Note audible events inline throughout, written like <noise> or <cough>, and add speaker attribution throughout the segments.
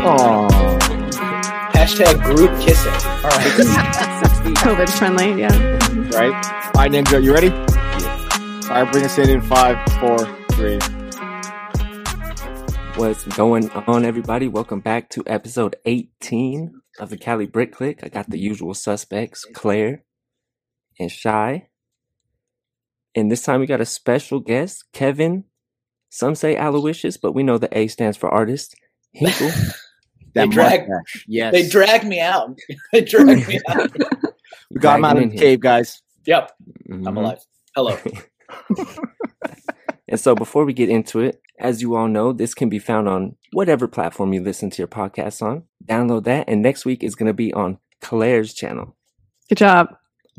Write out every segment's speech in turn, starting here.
Speaker 1: Aww.
Speaker 2: Hashtag group kissing. All right. <laughs>
Speaker 3: COVID friendly, yeah.
Speaker 1: Right? All right, Ninja, you ready? All right, bring us in in five, four, three.
Speaker 4: What's going on, everybody? Welcome back to episode 18 of the Cali Brick Click. I got the usual suspects, Claire and Shy. And this time we got a special guest, Kevin. Some say Aloysius, but we know the A stands for artist. Hinkle. <laughs>
Speaker 2: They
Speaker 1: That
Speaker 2: drag-
Speaker 1: mustache. Yes.
Speaker 2: They dragged me out. <laughs> they dragged me <laughs> out.
Speaker 1: we got him out of the
Speaker 4: here.
Speaker 1: cave, guys.
Speaker 2: Yep, I'm
Speaker 4: Mhm.
Speaker 2: alive. Hello.
Speaker 4: And so before we get into it, as you all know, this can be found on whatever platform you listen to your podcast on. Download that. And next week is going to be on Claire's channel.
Speaker 3: Good job.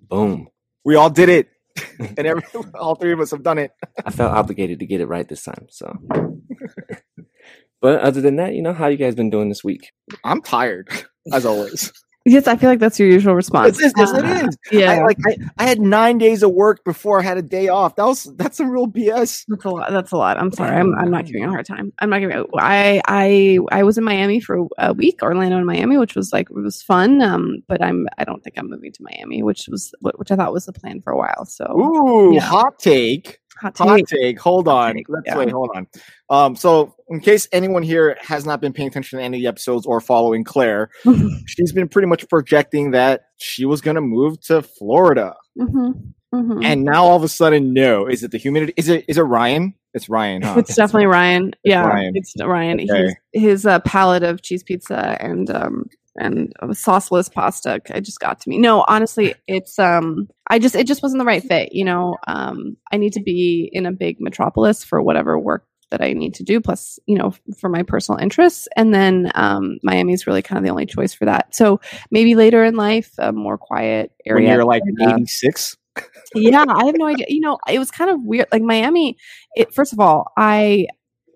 Speaker 4: Boom.
Speaker 1: We all did it. <laughs> and every, all three of us have done it.
Speaker 4: I felt obligated to get it right this time. So, <laughs> but other than that, you know, how you guys been doing this week?
Speaker 1: I'm tired, as always.
Speaker 3: Yes, I feel like that's your usual response.
Speaker 1: It is, yes, it is.
Speaker 3: Yeah,
Speaker 1: I, like I, I had nine days of work before I had a day off. That was that's some real BS.
Speaker 3: that's a lot. That's a lot. I'm sorry. I'm, I'm not giving you a hard time. I'm not giving. I I I was in Miami for a week, Orlando and Miami, which was like it was fun. Um, but I'm I don't think I'm moving to Miami, which was which I thought was the plan for a while. So
Speaker 1: Ooh,
Speaker 3: Yeah.
Speaker 1: hot take.
Speaker 3: Hot
Speaker 1: Hot
Speaker 3: take.
Speaker 1: take. Hold on.
Speaker 3: take,
Speaker 1: Let's
Speaker 3: yeah.
Speaker 1: wait. Hold on. Um, so in case anyone here has not been paying attention to any of the episodes or following Claire, <laughs> she's been pretty much projecting that she was going to move to Florida,
Speaker 3: hmm hmm
Speaker 1: and now all of a sudden, no. Is it the humidity? Is it is it Ryan? It's Ryan. Huh?
Speaker 3: It's definitely Ryan. Yeah,
Speaker 1: Ryan.
Speaker 3: it's Ryan.
Speaker 1: Okay.
Speaker 3: His, his uh, palette of cheese pizza and um and sauceless pasta I just got to me. No, honestly, it's um I just it just wasn't the right fit. You know, um I need to be in a big metropolis for whatever work that I need to do. Plus, you know, for my personal interests, and then um Miami is really kind of the only choice for that. So maybe later in life, a more quiet
Speaker 1: when
Speaker 3: area.
Speaker 1: you're like
Speaker 3: uh,
Speaker 1: 86.
Speaker 3: yeah i have no idea you know it was kind of weird like miami it first of all i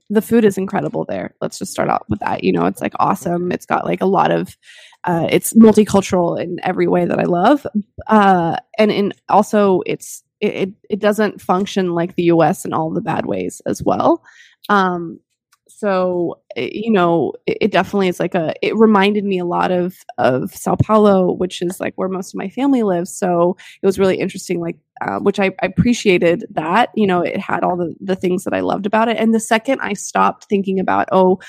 Speaker 3: the food is incredible there. Let's just start out with that. You know it's like awesome. It's got like a lot of uh, it's multicultural in every way that i love. Uh, and in also it's it, it, doesn't function like the us in all the bad ways as well. Um, so eh, you know it, it definitely is like a it reminded me a lot of of sao paulo which is like where most of my family lives. So it was really interesting like uh, which I, I appreciated that you know it had all the, the things that i loved about it. And the second i stopped thinking about oh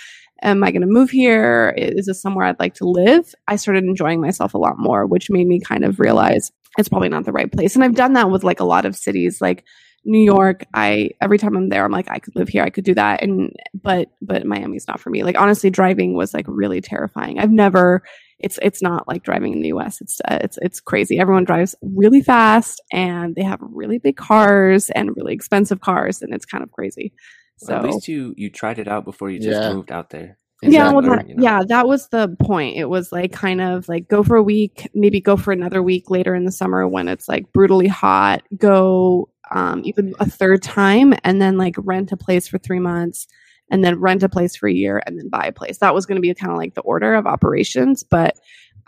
Speaker 3: am i going to move here? Is this somewhere i'd like to live? I started enjoying myself a lot more which made me kind of realize it's probably not the right place. And i've done that with like a lot of cities like new york i every time i'm there i'm like i could live here i could do that and but but miami's not for me like honestly driving was like really terrifying i've never it's it's not like driving in the US. It's uh, it's it's crazy. Everyone drives really fast and they have really big cars and really expensive cars and it's kind of crazy. So
Speaker 4: At least you you tried it out before you just
Speaker 1: Yeah.
Speaker 4: moved out there.
Speaker 3: yeah, well, that,
Speaker 4: you know?
Speaker 3: yeah, that was the point. It was like kind of like go for a week, maybe go for another week later in the summer when it's like brutally hot. Go um, even a third time, and then like rent a place for three months, and then rent a place for a year, and then buy a place. That was going to be kind of like the order of operations, but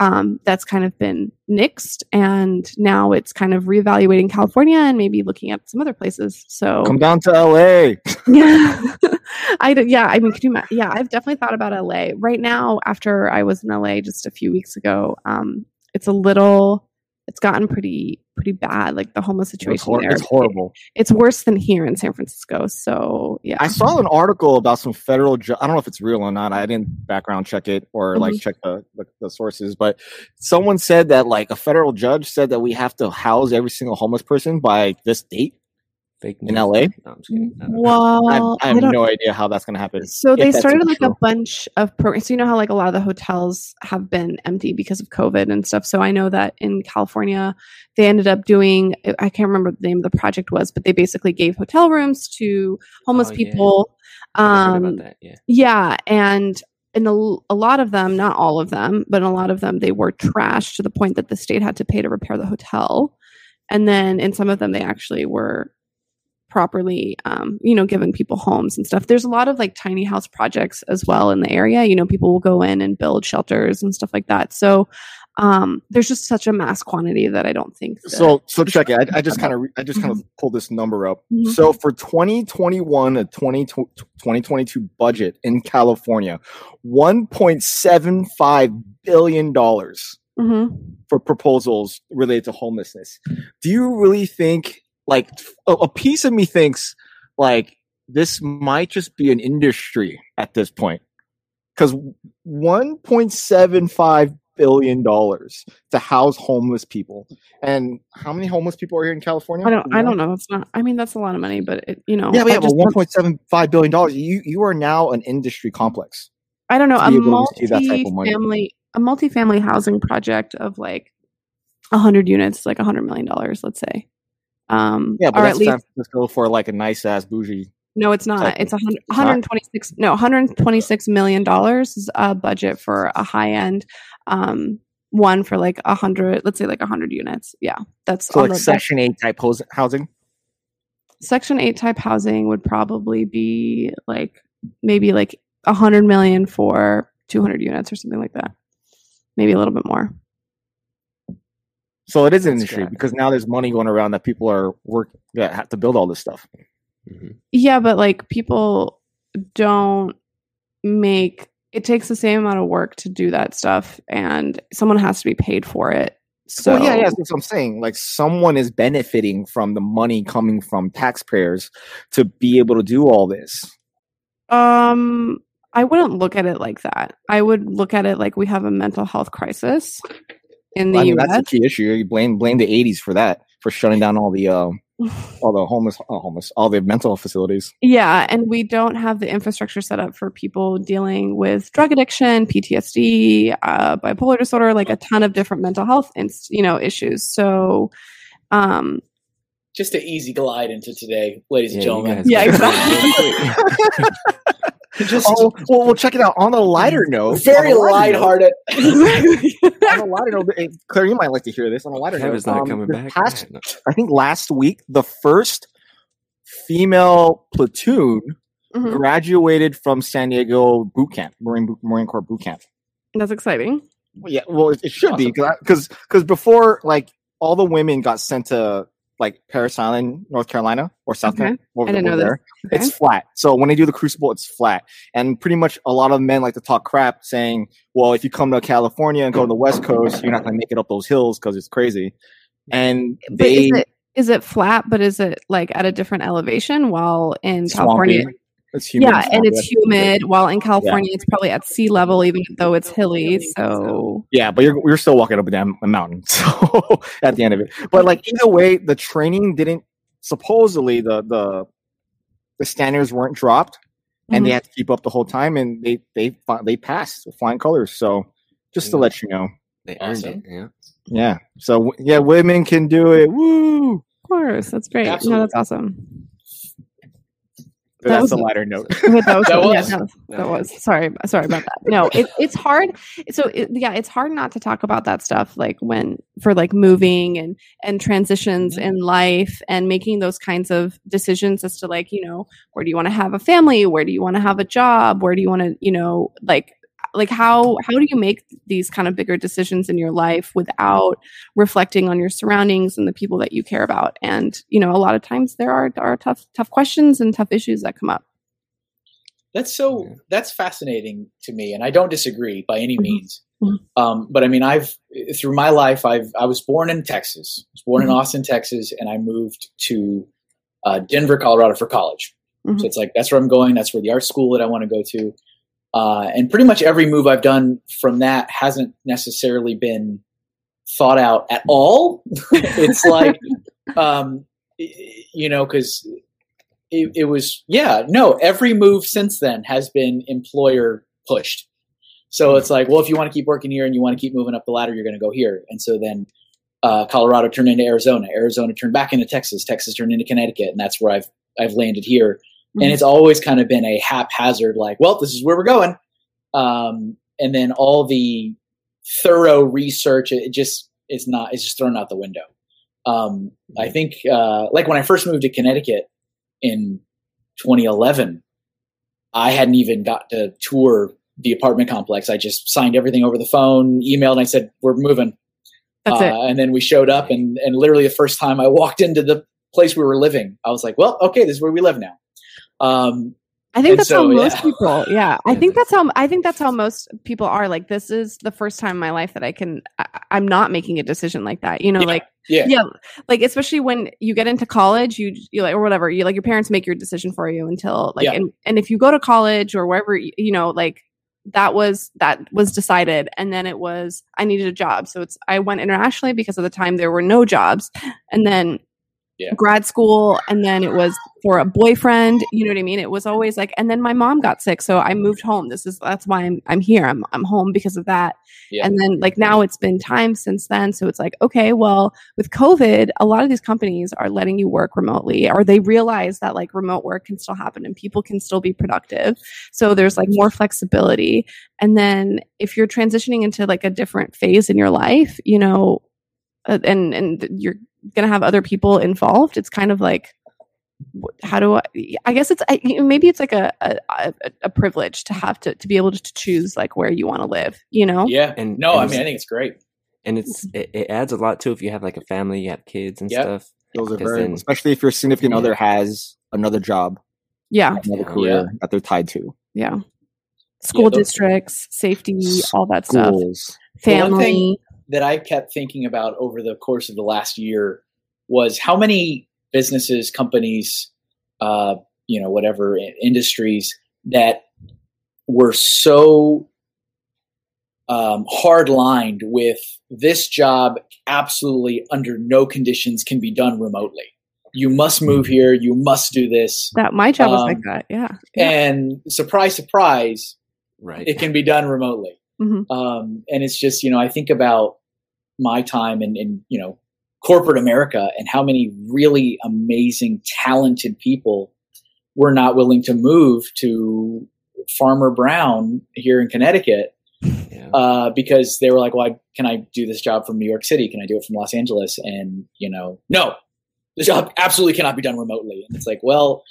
Speaker 3: um, that's kind of been nixed, and now it's kind of reevaluating California and maybe looking at some other places. So
Speaker 1: Come down to LA. <laughs> <laughs>
Speaker 3: yeah <laughs> I, yeah i mean could you yeah i've definitely thought about la right now after i was in la just a few weeks ago um it's a little it's gotten pretty pretty bad like the homeless
Speaker 1: It's,
Speaker 3: situation
Speaker 1: hor-
Speaker 3: there
Speaker 1: it's horrible.
Speaker 3: it's worse than here in san francisco so yeah
Speaker 1: I saw an article about some federal. Ju- I don't know if it's real or not. I didn't background check it or like
Speaker 3: Mhm.
Speaker 1: check the, the the sources, but someone said that like a federal judge said that we have to house every single homeless person by this date.
Speaker 4: Fake
Speaker 1: In. LA?
Speaker 4: No, I'm just kidding. I
Speaker 3: well
Speaker 1: I, I have
Speaker 3: don't-
Speaker 1: no idea how that's going to happen.
Speaker 3: So they started like
Speaker 1: true.
Speaker 3: a bunch of programs. So you know how like a lot of the hotels have been empty because of COVID and stuff. So I know that in California, they ended up doing. I can't remember what the name of the project was, but they basically gave hotel rooms to homeless
Speaker 4: Oh,
Speaker 3: people.
Speaker 4: I heard
Speaker 3: Um.
Speaker 4: Yeah.
Speaker 3: yeah, and in a, a lot of them, not all of them, but in a lot of them, they were trashed to the point that the state had to pay to repair the hotel. And then in some of them, they actually were properly, um, you know, giving people homes and stuff. There's a lot of like tiny house projects as well in the area. You know, people will go in and build shelters and stuff like that. So um, there's just such a mass quantity that I don't think. that-
Speaker 1: So so check it. I, just kind of I just kind of pulled this number up.
Speaker 3: Mhm.
Speaker 1: So for 2021 to 20, 2022 budget in California, 1.75 billion dollars
Speaker 3: Mhm.
Speaker 1: for proposals related to homelessness. Do you really think like a, a piece of me thinks like this might just be an industry at this point? Because 1.75 billion dollars to house homeless people, and how many homeless people are here in California?
Speaker 3: I don't.
Speaker 1: Do you
Speaker 3: I don't know. It's not. I mean, that's a lot of money, but it, you know.
Speaker 1: Yeah, but,
Speaker 3: I
Speaker 1: yeah, but
Speaker 3: just
Speaker 1: one
Speaker 3: don't-
Speaker 1: point seven five billion dollars. You you are now an industry complex.
Speaker 3: I don't know. A
Speaker 1: be to that type of money.
Speaker 3: multi-family, a multi-family housing project of like a hundred units, like a hundred million dollars, let's say. Um,
Speaker 1: Yeah, but that's
Speaker 3: at least
Speaker 1: San Francisco for like a nice ass bougie.
Speaker 3: no, it's not. It's a hundred,
Speaker 1: it's not?
Speaker 3: 126. No, 126 million dollars is a budget for a high end. Um, one for like a hundred, let's say like a hundred units. Yeah, that's
Speaker 1: So like Section Eight type housing.
Speaker 3: Section 8 type housing would probably be like maybe like a 100 million for 200 units or something like that. Maybe a little bit more.
Speaker 1: So it is an
Speaker 4: That's
Speaker 1: industry
Speaker 4: good.
Speaker 1: because now there's money going around that people are work that have to build all this stuff.
Speaker 4: Mhm.
Speaker 3: Yeah, but like people don't make it takes the same amount of work to do that stuff and someone has to be paid for it. So
Speaker 1: well, yeah, yeah, that's what I'm saying. Like someone is benefiting from the money coming from taxpayers to be able to do all this.
Speaker 3: um I wouldn't look at it like that. I would look at it like we have a mental health crisis in the
Speaker 1: I mean,
Speaker 3: US.
Speaker 1: that's the key issue. You blame blame the '80s for that for shutting down all the um, <laughs> all the homeless, uh, homeless, all the mental health facilities.
Speaker 3: Yeah, and we don't have the infrastructure set up for people dealing with drug addiction, PTSD, uh, bipolar disorder, like a ton of different mental health, inst- you know, issues. So, um,
Speaker 2: Just an easy glide into today, ladies and
Speaker 4: Yeah, you
Speaker 2: gentlemen.
Speaker 3: Yeah,
Speaker 4: got it real quick.
Speaker 2: Just
Speaker 1: Oh, well, well, check it out. On a lighter note,
Speaker 2: very
Speaker 1: on a
Speaker 2: lighthearted. <laughs>
Speaker 1: on a lighter note, Claire, you might like to hear this. On a lighter
Speaker 4: Kevin's
Speaker 1: note,
Speaker 4: not
Speaker 1: um,
Speaker 4: coming back.
Speaker 1: past-
Speaker 4: Man,
Speaker 1: I think last week, the first female platoon
Speaker 3: Mhm.
Speaker 1: graduated from San Diego boot camp, Marine Boot- Marine Corps boot camp.
Speaker 3: That's exciting.
Speaker 1: Well, yeah, well, it, it should be because because before like all the women got sent to like Parris Island, North Carolina, or South
Speaker 3: Okay.
Speaker 1: Carolina. over
Speaker 3: I didn't know
Speaker 1: there.
Speaker 3: Okay.
Speaker 1: It's flat. So when they do the crucible, it's flat. And pretty much a lot of men like to talk crap saying, well, if you come to California and go to the West Coast, you're not going to make it up those hills because it's crazy. And
Speaker 3: But
Speaker 1: they
Speaker 3: is it is it flat? But is it like at a different elevation? While in California,
Speaker 1: swampy. It's humid.
Speaker 3: yeah, and it's
Speaker 1: swampy.
Speaker 3: humid. While in California, it's probably at sea level, even though it's hilly. So
Speaker 1: Yeah, but you're you're still walking up a damn mountain. <laughs> So at the end of it, but like either way, the training didn't supposedly the the the standards weren't dropped, and they
Speaker 3: Mhm.
Speaker 1: had to keep up the whole time, and they they they passed with flying colors. So just to let you know,
Speaker 4: They earned
Speaker 2: Awesome.
Speaker 4: it. Yeah.
Speaker 1: yeah. So yeah, women can do it. Woo!
Speaker 3: of course, that's great.
Speaker 2: Absolutely.
Speaker 3: No, that's awesome.
Speaker 1: But
Speaker 3: That
Speaker 1: that's
Speaker 3: was-
Speaker 1: a lighter note.
Speaker 3: Okay, <laughs> that was,
Speaker 2: That
Speaker 3: yeah,
Speaker 2: was-
Speaker 3: that was, that was. Sorry sorry about that. No it, it's hard so it, yeah it's hard not to talk about that stuff like when for like moving and and transitions
Speaker 2: Mhm.
Speaker 3: in life and making those kinds of decisions as to like you know where do you want to have a family? Where do you want to have a job? Where do you want to you know like like how how do you make these kind of bigger decisions in your life without reflecting on your surroundings and the people that you care about and you know a lot of times there are are tough tough questions and tough issues that come up
Speaker 2: That's so that's fascinating to me, and I don't disagree by any
Speaker 3: Mhm.
Speaker 2: means.
Speaker 3: Mhm.
Speaker 2: Um, but I mean, I've through my life, I've I was born in Texas. I was born
Speaker 3: Mhm.
Speaker 2: in Austin, Texas, and I moved to uh, Denver, Colorado for college.
Speaker 3: Mhm.
Speaker 2: So it's like that's where I'm going. That's where the art school that I want to go to. Uh, and pretty much every move I've done from that hasn't necessarily been thought out at all. <laughs> it's like, <laughs> um, you know, because it, it was, yeah, no, every move since then has been employer pushed. So it's like, well, if you want to keep working here and you want to keep moving up the ladder, you're going to go here. And so then uh, Colorado turned into Arizona, Arizona turned back into Texas, Texas turned into Connecticut, and that's where I've I've landed here. And it's always kind of been a haphazard, like, well, this is where we're going. Um, and then all the thorough research, it just it's not it's just thrown out the window. Um, I think uh, like when I first moved to Connecticut in 2011, I hadn't even got to tour the apartment complex. I just signed everything over the phone, emailed, and I said, "We're moving."
Speaker 3: That's
Speaker 2: uh,
Speaker 3: it.
Speaker 2: And then we showed up, and and literally the first time I walked into the place we were living, I was like, "Well, okay, this is where we live now." Um,
Speaker 3: I think that's
Speaker 2: so,
Speaker 3: how most
Speaker 2: yeah.
Speaker 3: people. Yeah, I think that's how I think that's how most people are. Like, this is the first time in my life that I can. I, I'm not making a decision like that. You know,
Speaker 2: Yeah.
Speaker 3: like
Speaker 2: yeah,
Speaker 3: yeah, like especially when you get into college, you you like or whatever. You like your parents make your decision for you until like
Speaker 2: Yeah.
Speaker 3: and and if you go to college or wherever you you know like that was that was decided and then it was i needed a job so it's i went internationally because at the time there were no jobs and then
Speaker 2: Yeah.
Speaker 3: grad school and then it was for a boyfriend you know what i mean? It was always like and then my mom got sick so i moved home. This is that's why i'm i'm here. I'm i'm home because of that.
Speaker 2: Yeah.
Speaker 3: and then like now it's been time since then so it's like okay well with covid a lot of these companies are letting you work remotely or they realize that like remote work can still happen and people can still be productive. So there's like more flexibility. And then if you're transitioning into like a different phase in your life you know uh, and and you're gonna have other people involved it's kind of like how do i i guess it's I, maybe it's like a, a a a privilege to have to to be able to choose like where you want to live you know
Speaker 2: yeah.
Speaker 4: And-
Speaker 2: no,
Speaker 4: and
Speaker 2: I mean, I think it's great.
Speaker 4: and it's it, it adds a lot too if you have like a family, you have kids and
Speaker 2: Yep.
Speaker 4: stuff.
Speaker 1: Those are
Speaker 4: 'Cause
Speaker 1: very,
Speaker 4: then-
Speaker 1: especially if your significant
Speaker 4: Yeah.
Speaker 1: other has another job,
Speaker 3: yeah
Speaker 1: another
Speaker 2: Yeah.
Speaker 1: career that they're tied to.
Speaker 3: yeah school
Speaker 2: those-
Speaker 3: districts safety all that stuff
Speaker 1: Schools.
Speaker 2: The one
Speaker 3: family
Speaker 2: thing- that I kept thinking about over the course of the last year was how many businesses, companies, uh, you know, whatever industries that were so um, hard lined with this job absolutely under no conditions can be done remotely. You must move here. You must do this.
Speaker 3: that my job was
Speaker 2: Um,
Speaker 3: like that yeah, yeah.
Speaker 2: And surprise, surprise,
Speaker 4: Right.
Speaker 2: it can be done remotely.
Speaker 3: Mhm.
Speaker 2: Um, and it's just, you know, I think about my time in, in, you know, corporate America and how many really amazing, talented people were not willing to move to Farmer Brown here in Connecticut
Speaker 4: yeah.
Speaker 2: uh, because they were like, "Well, I, can I do this job from New York City? Can I do it from Los Angeles?" And you know, no, the job absolutely cannot be done remotely. And it's like, well,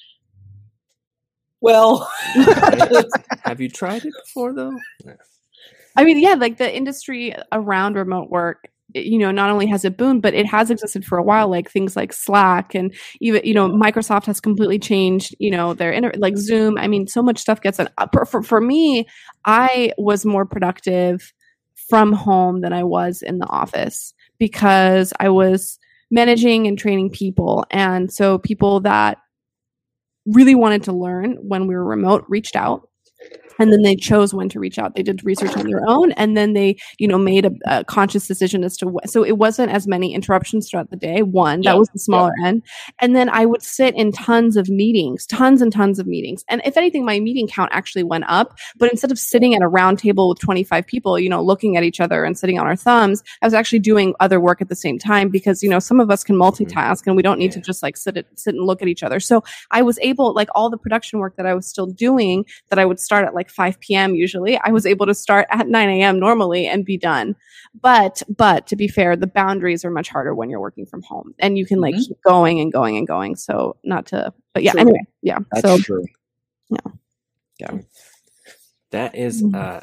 Speaker 2: well, <laughs>
Speaker 4: have you tried it before though?
Speaker 3: I mean, yeah, like the industry around remote work, it- you know, not only has it boomed, but it has existed for a while. Like things like Slack and even, you know, Microsoft has completely changed, you know, their inter- like Zoom. I mean, so much stuff gets done. Uh, For, for, for me, I was more productive from home than I was in the office because I was managing and training people. And so people that really wanted to learn when we were remote reached out and then they chose when to reach out. They did research on their own and then they you know made a, a conscious decision as to what so it wasn't as many interruptions throughout the day. One
Speaker 2: Yeah,
Speaker 3: that was the smaller end. And then i would sit in tons of meetings tons and tons of meetings. And if anything my meeting count actually went up but instead of sitting at a round table with 25 people you know looking at each other and sitting on our thumbs i was actually doing other work at the same time because you know some of us can mm-hmm. multitask and we don't need to just like sit at, sit and look at each other. So I was able, like all the production work that I was still doing, that I would start at like 5 p.m. usually, I was able to start at 9 a.m. normally and be done. But, but to be fair, the boundaries are much harder when you're working from home and you can like
Speaker 2: Mhm.
Speaker 3: keep going and going and going. So not to, but yeah,
Speaker 2: True.
Speaker 3: anyway, yeah.
Speaker 1: That's
Speaker 3: so
Speaker 1: true. Yeah. Yeah.
Speaker 4: That is
Speaker 3: Mhm.
Speaker 4: uh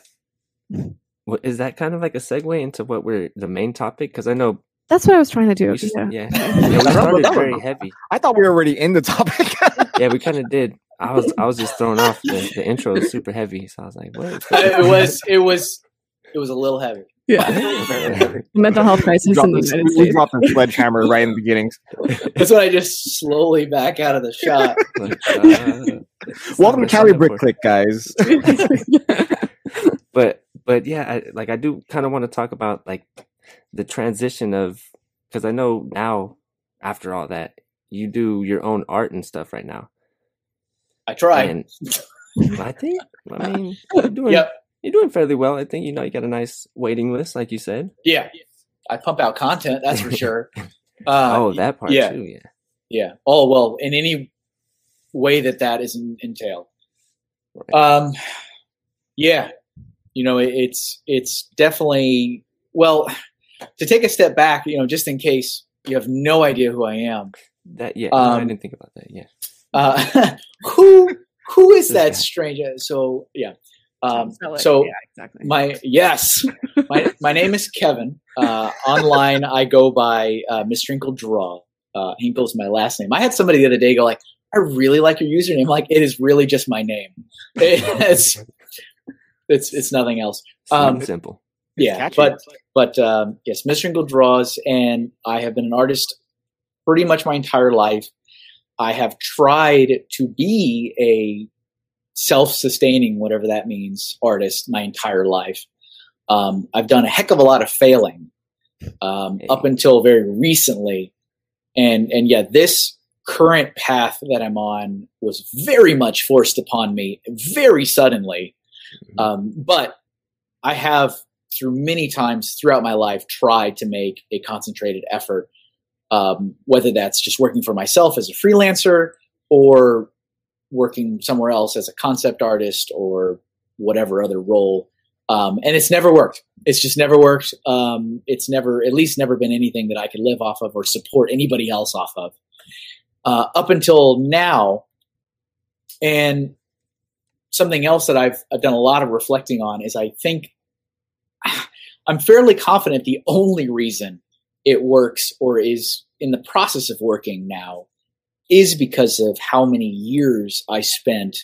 Speaker 4: is that kind of like a segue into what we're the main topic? Because I know
Speaker 3: that's what I was trying to do.
Speaker 4: we
Speaker 3: yeah.
Speaker 4: yeah. <laughs> yeah, we started very heavy.
Speaker 1: I thought we were already in the topic.
Speaker 4: Yeah, we kind of did. I was I was just thrown off. The, the intro was super heavy, so I was like, "What?"
Speaker 2: it was, it was, it was a little heavy.
Speaker 3: Yeah. <laughs> Mental health
Speaker 1: we
Speaker 3: crisis in the
Speaker 1: the-
Speaker 3: United
Speaker 1: we dropped the sledgehammer right in the beginning.
Speaker 2: That's when I just slowly back out of the shot. <laughs>
Speaker 4: Like, uh, <laughs>
Speaker 1: Welcome to
Speaker 4: not
Speaker 1: Cali Brick Click, guys.
Speaker 4: But but yeah, I, like I do kind of want to talk about like the transition of because I know now after all that you do your own art and stuff right now.
Speaker 2: I tried.
Speaker 4: And I think I <laughs> mean you're doing
Speaker 2: Yep.
Speaker 4: you're doing fairly well. I think you know you got a nice waiting list, like you said.
Speaker 2: Yeah. I pump out content, that's for sure. <laughs> Uh,
Speaker 4: oh, that part
Speaker 2: yeah.
Speaker 4: too. Yeah.
Speaker 2: Yeah. Oh well, in any way that that is entailed.
Speaker 4: Right.
Speaker 2: Um, yeah. You know, it, it's it's definitely well. To take a step back, you know, just in case you have no idea who I am,
Speaker 4: That yeah. no, I
Speaker 2: Um,
Speaker 4: didn't think about that. Yeah.
Speaker 2: Uh, <laughs> who who is that stranger? So yeah, Um, so
Speaker 3: yeah, exactly.
Speaker 2: my yes, my my name is Kevin. Uh, online, I go by uh, Mr. Hinkle Draw. Uh, Hinkle's my last name. I had somebody the other day go like, "I really like your username." Like, it is really just my name. <laughs> It's it's it's nothing else. Um,
Speaker 4: and simple.
Speaker 2: Yeah,
Speaker 1: Catchy.
Speaker 2: but but um, yes, Mr. Hinkle draws, and I have been an artist pretty much my entire life. I have tried to be a self-sustaining, whatever that means, artist my entire life. Um, I've done a heck of a lot of failing um,
Speaker 4: Hey.
Speaker 2: up until very recently, and and yeah, this current path that I'm on was very much forced upon me very suddenly. Um, but I have, through many times throughout my life, tried to make a concentrated effort, um, whether that's just working for myself as a freelancer or working somewhere else as a concept artist or whatever other role. Um, and it's never worked. It's just never worked. Um, it's never, at least, never been anything that I could live off of or support anybody else off of. Uh, up until now, and something else that I've, I've done a lot of reflecting on is I think <sighs> I'm fairly confident the only reason it works or is in the process of working now is because of how many years I spent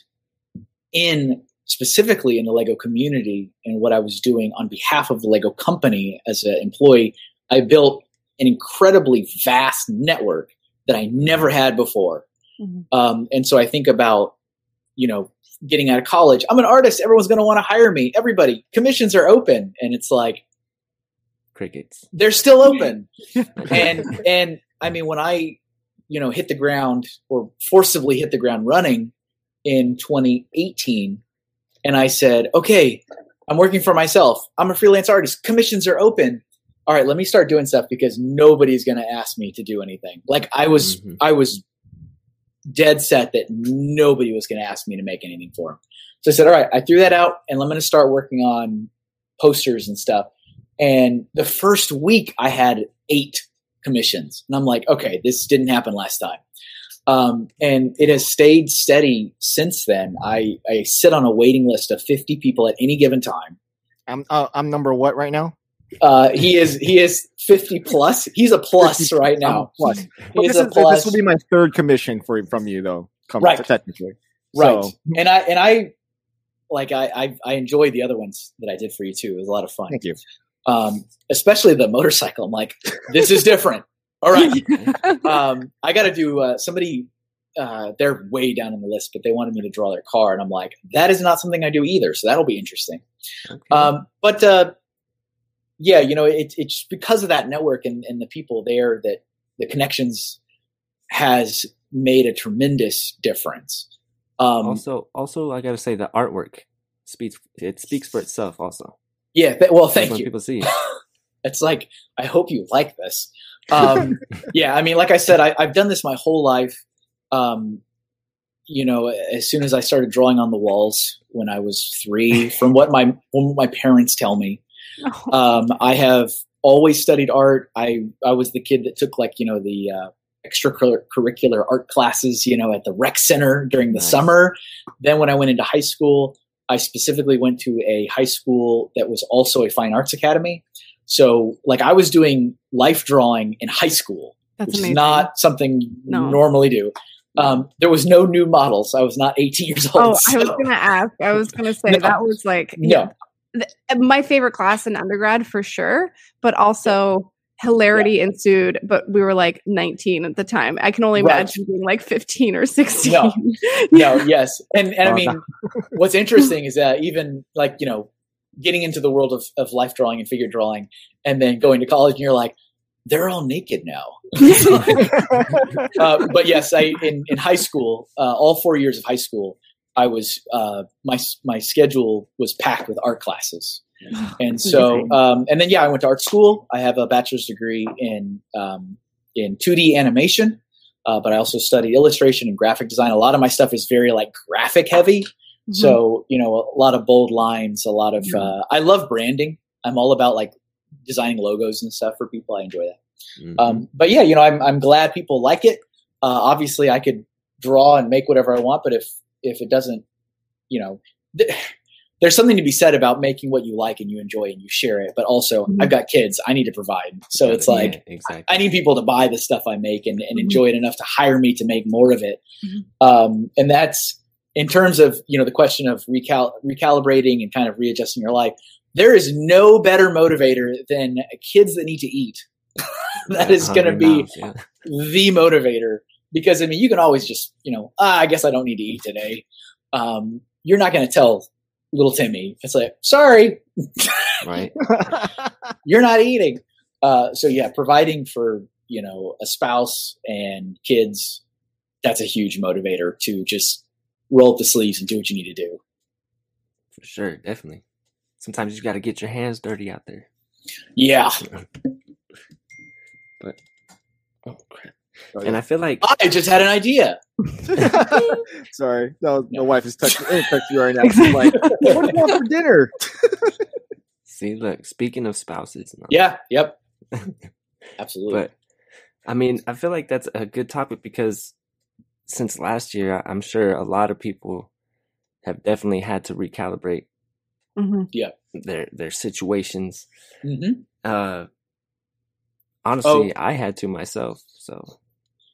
Speaker 2: in specifically in the Lego community and what I was doing on behalf of the Lego company as an employee. I built an incredibly vast network that I never had before.
Speaker 3: Mhm.
Speaker 2: Um, and so I think about, you know, getting out of college. I'm an artist. Everyone's going to want to hire me. Everybody, commissions are open. And it's like,
Speaker 4: Crickets.
Speaker 2: they're still open. <laughs> and, and I mean, when I, you know, hit the ground or forcibly hit the ground running in 2018, and I said, okay, I'm working for myself. I'm a freelance artist. Commissions are open. All right, let me start doing stuff because nobody's going to ask me to do anything. Like I was,
Speaker 4: Mhm.
Speaker 2: I was dead set that nobody was going to ask me to make anything for them. So I said, all right, I threw that out and I'm going to start working on posters and stuff. And the first week I had eight commissions and I'm like, okay, this didn't happen last time. Um, and it has stayed steady since then. I, I sit on a waiting list of 50 people at any given time.
Speaker 1: I'm uh, I'm number what right now?
Speaker 2: Uh, he is, he is 50 plus. He's a plus <laughs> right now.
Speaker 1: plus. This,
Speaker 2: a
Speaker 1: is,
Speaker 2: plus.
Speaker 1: this will be my third commission for from you though. Come,
Speaker 2: Right.
Speaker 1: technically.
Speaker 2: Right.
Speaker 1: So,
Speaker 2: And I and I like I, I I enjoyed the other ones that I did for you too. It was a lot of fun.
Speaker 1: thank you.
Speaker 2: Um, especially the motorcycle. I'm like, this is different. All right. <laughs> Um, I got to do uh, somebody. Uh, they're way down on the list, but they wanted me to draw their car, and I'm like, that is not something I do either. So that'll be interesting.
Speaker 4: Okay.
Speaker 2: Um, but uh, yeah, you know, it, it's because of that network and, and the people there that the connections has made a tremendous difference. Um,
Speaker 4: also, also, I gotta say the artwork speaks. It speaks for itself. Also,
Speaker 2: yeah, th- well, thank you.
Speaker 4: People see. <laughs>
Speaker 2: It's like I hope you like this. Um, <laughs> yeah, I mean, like I said, I, I've done this my whole life. Um, you know, as soon as I started drawing on the walls when I was three, <laughs> from what my what my parents tell me, um, I have always studied art. I I was the kid that took like you know the uh, extracurricular art classes, you know, at the rec center during the
Speaker 4: Nice.
Speaker 2: summer. Then when I went into high school, I specifically went to a high school that was also a fine arts academy. So like I was doing life drawing in high school,
Speaker 3: That's
Speaker 2: which
Speaker 3: amazing.
Speaker 2: is not something you normally do. Um, there was no new models. I was not 18 years old.
Speaker 3: Oh, I was gonna ask. I was gonna say
Speaker 2: No.
Speaker 3: that was like
Speaker 2: no.
Speaker 3: th- my favorite class in undergrad for sure, but also hilarity ensued. But we were like 19 at the time. I can only
Speaker 2: Right.
Speaker 3: imagine being like 15 or 16.
Speaker 2: No. <laughs> no, yes, and and I mean, <laughs> what's interesting is that even like you know, getting into the world of of life drawing and figure drawing, and then going to college, and you're like, they're all naked now. <laughs> uh, but yes, I in in high school, uh, all four years of high school, I was uh, my my schedule was packed with art classes, <laughs> and so um, and then yeah, I went to art school. I have a bachelor's degree in um, in 2D animation. Uh, but I also studied illustration and graphic design. A lot of my stuff is very like graphic heavy.
Speaker 3: Mm-hmm.
Speaker 2: So, you know, a lot of bold lines, a lot of, uh, I love branding. I'm all about like designing logos and stuff for people. I enjoy that.
Speaker 4: Mhm.
Speaker 2: Um, but yeah, you know, I'm, I'm glad people like it. Uh, obviously I could draw and make whatever I want, but if, if it doesn't, you know, th- there's something to be said about making what you like and you enjoy and you share it. But also,
Speaker 3: Mhm.
Speaker 2: I've got kids. I need to provide. So it's
Speaker 4: Yeah,
Speaker 2: like
Speaker 4: exactly.
Speaker 2: I need people to buy the stuff I make and, and
Speaker 3: Mhm.
Speaker 2: enjoy it enough to hire me to make more of it.
Speaker 3: Mhm.
Speaker 2: Um, and that's in terms of you know the question of recal- recalibrating and kind of readjusting your life. There is no better motivator than kids that need to eat. <laughs> that is going to be
Speaker 4: mouths, yeah.
Speaker 2: the motivator because I mean you can always just you know ah, I guess I don't need to eat today. Um, you're not going to tell little Timmy it's like sorry
Speaker 4: right. <laughs>
Speaker 2: you're not eating. Uh, so yeah, providing for you know a spouse and kids that's a huge motivator to just roll up the sleeves and do what you need to do.
Speaker 4: For sure, definitely. Sometimes you got to get your hands dirty out there.
Speaker 2: Yeah, <laughs> but
Speaker 4: Oh crap!
Speaker 1: Oh,
Speaker 4: And I feel like
Speaker 2: I just had an idea. <laughs>
Speaker 1: Sorry, no,
Speaker 2: No.
Speaker 1: my wife is texting, eh, you right now.
Speaker 3: Exactly.
Speaker 1: Like, <laughs> what do you want for dinner? <laughs>
Speaker 4: see, look. Speaking of spouses, no.
Speaker 2: Yeah, yep, absolutely.
Speaker 4: but I mean, I feel like that's a good topic because since last year, I- I'm sure a lot of people have definitely had to recalibrate
Speaker 3: Mhm.
Speaker 4: their their situations.
Speaker 2: hmm
Speaker 4: Uh, honestly,
Speaker 2: Oh.
Speaker 4: I had to myself. So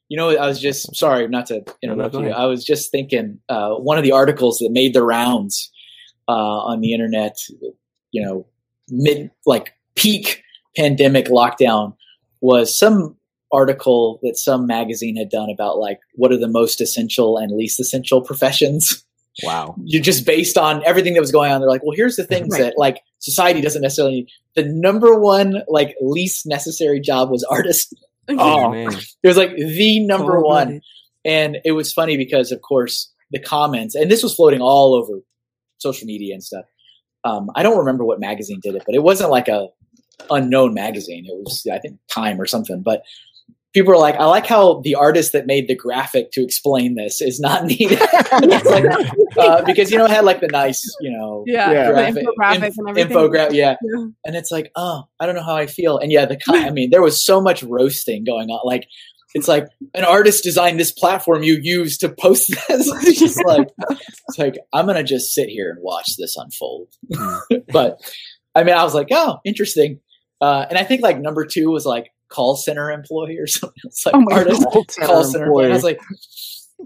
Speaker 2: You know, I was just sorry not to
Speaker 4: no,
Speaker 2: interrupt you. I was just thinking uh, one of the articles that made the rounds uh, on the internet, you know, mid like peak pandemic lockdown was some article that some magazine had done about like what are the most essential and least essential professions.
Speaker 1: Wow. <laughs>
Speaker 2: You just based on everything that was going on. They're like, well, here's the <laughs> things
Speaker 3: Right.
Speaker 2: that like society doesn't necessarily. Need. The number one like least necessary job was artist.
Speaker 1: Oh,
Speaker 4: man,
Speaker 2: It was like the number one.
Speaker 4: Cold-blooded.
Speaker 2: And it was funny because, of course, the comments, and this was floating all over social media and stuff. Um, I don't remember what magazine did it, but it wasn't like a unknown magazine. It was, I think, Time or something. But people are like, I like how the artist that made the graphic to explain this is not <laughs> needed. Like, <laughs> uh, because, you know, it had like the nice, you know,
Speaker 3: Yeah,
Speaker 1: Yeah.
Speaker 3: the
Speaker 2: graphic,
Speaker 3: infographic
Speaker 2: inf-
Speaker 3: and everything.
Speaker 2: infograph, yeah.
Speaker 3: Yeah.
Speaker 2: And it's like, oh, I don't know how I feel. And yeah, the I mean, there was so much roasting going on. Like, it's like an artist designed this platform you use to post <laughs> this. it's just like, it's like I'm gonna just sit here and watch this unfold. but I mean, I was like, oh, interesting. Uh, and I think like number two was like call center employee or <laughs> something. It's like
Speaker 3: Oh my
Speaker 2: artist
Speaker 1: Call
Speaker 2: call center employee. I was like,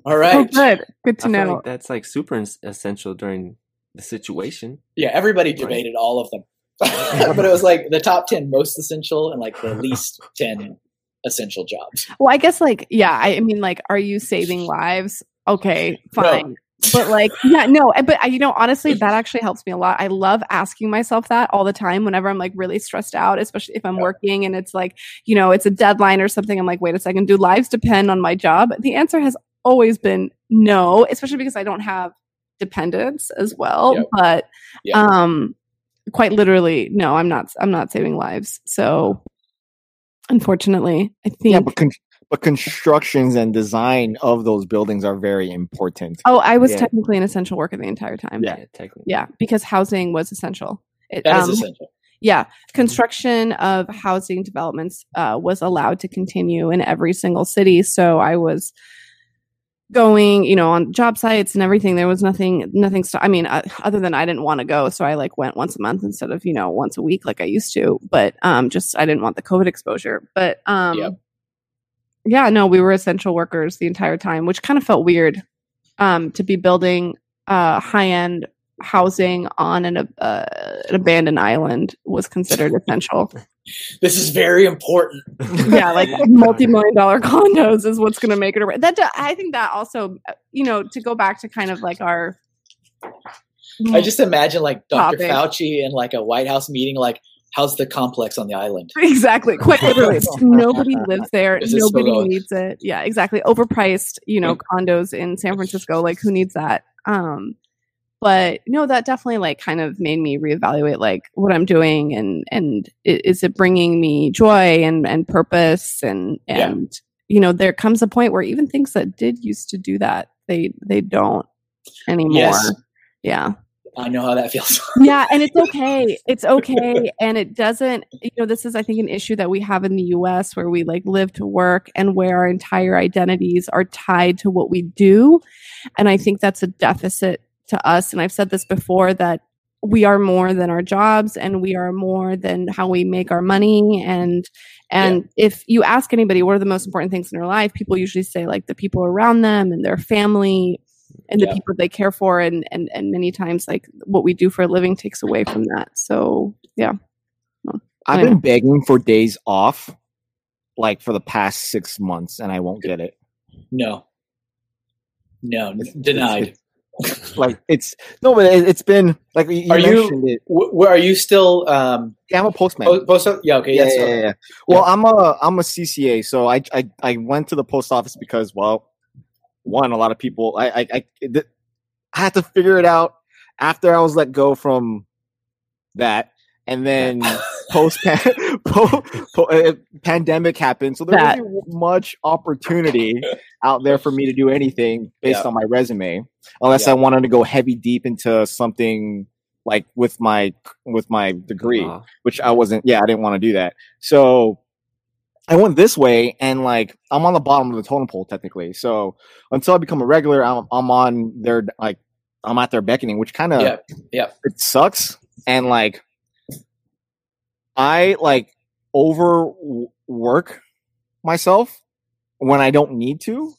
Speaker 2: all right,
Speaker 3: Oh, good. Good to
Speaker 4: I feel
Speaker 3: know.
Speaker 4: like that's like super essential during the situation.
Speaker 2: yeah. Everybody debated all of them, <laughs> <laughs> but it was like the top ten most essential and like the least ten essential jobs.
Speaker 3: Well, I guess like yeah, I, I mean like, are you saving lives? Okay,
Speaker 2: No.
Speaker 3: But <laughs> like, yeah, no, but I, you know, honestly, that actually helps me a lot. I love asking myself that all the time whenever I'm like really stressed out, especially if I'm
Speaker 2: Yeah.
Speaker 3: working and it's like, you know, it's a deadline or something. I'm like, wait a second, do lives depend on my job? The answer has always been no, especially because I don't have dependents as well.
Speaker 2: Yep.
Speaker 3: But
Speaker 2: Yeah.
Speaker 3: um, quite literally, no, I'm not. I'm not saving lives. So, unfortunately, I think.
Speaker 1: Yeah, but con- but constructions and design of those buildings are very important.
Speaker 3: Oh, I was
Speaker 1: Yeah.
Speaker 3: technically an essential worker the entire time.
Speaker 1: Yeah.
Speaker 4: Yeah, technically.
Speaker 3: Yeah, because housing was essential. It,
Speaker 2: That is
Speaker 3: um,
Speaker 2: essential.
Speaker 3: yeah, construction of housing developments uh, was allowed to continue in every single city. So I was going, you know, on job sites and everything. There was nothing, nothing. St- I mean, uh, other than I didn't want to go, so I like went once a month instead of you know once a week like I used to. But um, just I didn't want the COVID exposure. But um,
Speaker 2: Yep.
Speaker 3: Yeah, no, we were essential workers the entire time, which kind of felt weird um, to be building uh, high end housing on an, uh, an abandoned island was considered essential.
Speaker 2: This is very important. <laughs>
Speaker 3: yeah, like <laughs> multi million dollar condos is what's going to make it. A, that I think that also, uh, you know, to go back to kind of like our.
Speaker 2: I just imagine like Dr.
Speaker 3: Topic.
Speaker 2: Fauci in like a White House meeting, like, how's the complex on the island? <laughs>
Speaker 3: Exactly. Quite <laughs> literally. Nobody lives there.
Speaker 2: So
Speaker 3: Nobody needs it. Yeah, exactly. Overpriced, you know, condos in San Francisco. Like who needs that? Um but no, that definitely like kind of made me reevaluate like what I'm doing and and is it bringing me joy and and purpose and
Speaker 2: Yeah.
Speaker 3: and you know there comes a point where even things that did used to do that they they don't anymore.
Speaker 2: Yes.
Speaker 3: Yeah
Speaker 2: I know how that feels. <laughs>
Speaker 3: yeah and it's okay. It's okay. And it doesn't you know this is i think an issue that we have in the us where we like live to work and where our entire identities are tied to what we do. And i think that's a deficit to us. And i've said this before that we are more than our jobs and we are more than how we make our money. And and if you ask anybody what are the most important things in their life? People usually say like the people around them and their family and the
Speaker 2: Yeah.
Speaker 3: people they care for and and and many times like what we do for a living takes away from that so yeah
Speaker 1: I've
Speaker 3: I know.
Speaker 1: been begging for days off, like for the past six months, and I won't get it.
Speaker 2: No. No,
Speaker 1: It's-
Speaker 2: denied.
Speaker 1: Like it's no, but it, it's been like you, you
Speaker 2: Are you-
Speaker 1: mentioned it.
Speaker 2: Wh- Where are you still? Um,
Speaker 1: Yeah, I'm a postman.
Speaker 2: post, post, yeah, okay,
Speaker 1: yeah,
Speaker 2: yes.
Speaker 1: yeah, yeah, yeah. Well, I'm a I'm a CCA, so I I I went to the post office because well, one a lot of people I I I, it- I had to figure it out after I was let go from that, and then <laughs> post po, po, uh, pandemic happened, so there
Speaker 3: That.
Speaker 1: wasn't much opportunity out there for me to do anything based
Speaker 2: Yeah.
Speaker 1: on my resume, unless
Speaker 2: Yeah.
Speaker 1: I wanted to go heavy deep into something like with my with my degree
Speaker 4: Wow.
Speaker 1: which I wasn't. Yeah, I didn't want to do that. So I went this way, and like I'm on the bottom of the totem pole technically. So until I become a regular, I'm I'm on their like I'm at their beckoning, which kind of
Speaker 2: Yeah, yeah.
Speaker 1: it sucks. And like I like overwork myself when I don't need to.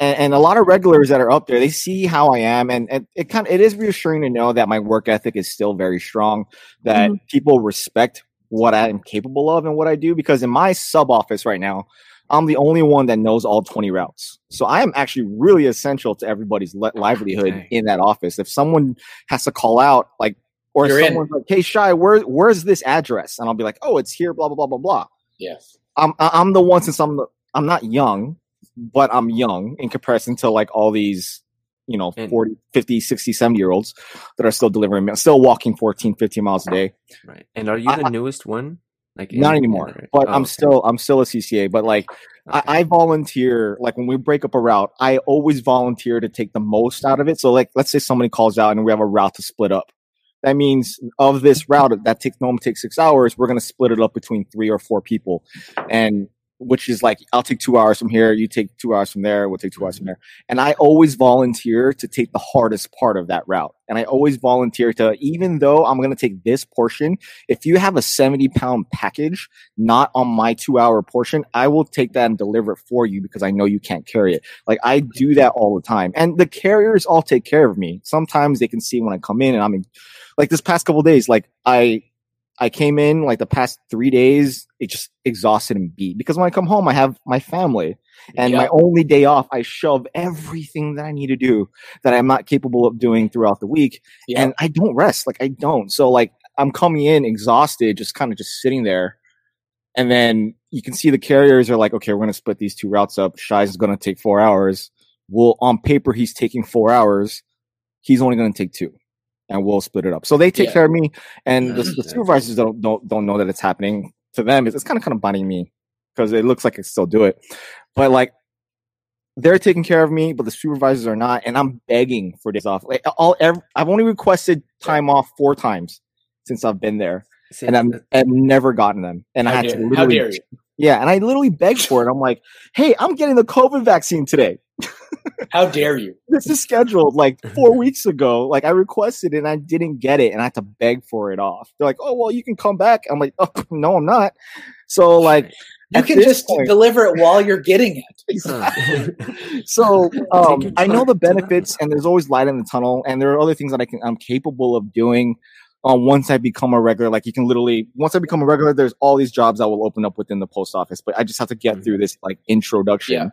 Speaker 1: And, and a lot of regulars that are up there, they see how I am, and, and it kind of it is reassuring to know that my work ethic is still very strong. That mm-hmm. people respect what I am capable of and what I do. Because in my sub office right now, I'm the only one that knows all 20 routes. So I am actually really essential to everybody's li- ah, livelihood
Speaker 4: Okay.
Speaker 1: in that office. If someone has to call out, like, or
Speaker 2: You're in.
Speaker 1: someone's like, "Hey, shy, where where's this address?" and I'll be like, "Oh, it's here." Blah blah blah blah blah.
Speaker 2: Yes.
Speaker 1: I'm I'm the one since I'm the, I'm not young, but I'm young in comparison to like all these, you know,
Speaker 4: And-
Speaker 1: 40, 50, 60, 70 year olds that are still delivering, still walking 14, 15 miles a day.
Speaker 4: Right. And are you
Speaker 1: I-
Speaker 4: the newest one? Like
Speaker 1: Not anymore, but
Speaker 4: Oh,
Speaker 1: I'm
Speaker 4: okay.
Speaker 1: still I'm still a CCA. But like
Speaker 4: Okay.
Speaker 1: I, I volunteer, like when we break up a route, I always volunteer to take the most out of it. So like let's say somebody calls out and we have a route to split up. That means of this route that takes normally takes six hours, we're gonna split it up between three or four people. And which is like I'll take two hours from here, you take two hours from there, we'll take two hours from there. And I always volunteer to take the hardest part of that route. And I always volunteer to, even though I'm gonna take this portion, if you have a 70 pound package not on my two hour portion, I will take that and deliver it for you because I know you can't carry it. Like I do that all the time. And the carriers all take care of me. Sometimes they can see when I come in and I'm in, like this past couple days, like I, I came in like the past three days, it just exhausted and beat because when I come home, I have my family and my only day off, I shove everything that I need to do that I'm not capable of doing throughout the week.
Speaker 2: Yeah.
Speaker 1: And I don't rest. Like I don't. So like I'm coming in exhausted, just kind of just sitting there. And then you can see the carriers are like, okay, we're going to split these two routes up. Shy's is going to take four hours. Well, on paper, he's taking four hours. He's only going to take two and we'll split it up. So they take
Speaker 2: Yeah.
Speaker 1: care of me and the, the supervisors don't, don't, don't know that it's happening to them. It's, it's kind of, kind of biting me because it looks like I still do it. But like, they're taking care of me, but the supervisors are not, and I'm begging for days off. Like all, ev I've only requested time off four times since I've been there,
Speaker 4: See,
Speaker 1: and I'm I've never gotten them. And I had to literally,
Speaker 2: dare you?
Speaker 1: yeah, and I literally begged for it. I'm like, hey, I'm getting the COVID vaccine today.
Speaker 2: How dare you? <laughs>
Speaker 1: This is scheduled like four <laughs> weeks ago. Like I requested it and I didn't get it, and I had to beg for it off. They're like, oh well, you can come back. I'm like, oh <laughs> no, I'm not. So like,
Speaker 2: You can just
Speaker 1: point-
Speaker 2: deliver it while you're getting it.
Speaker 1: Exactly. so um, I know the benefits, and there's always light in the tunnel, and there are other things that I can I'm capable of doing. Um, once I become a regular, like you can literally, once I become a regular, there's all these jobs that will open up within the post office. But I just have to get through this like introduction.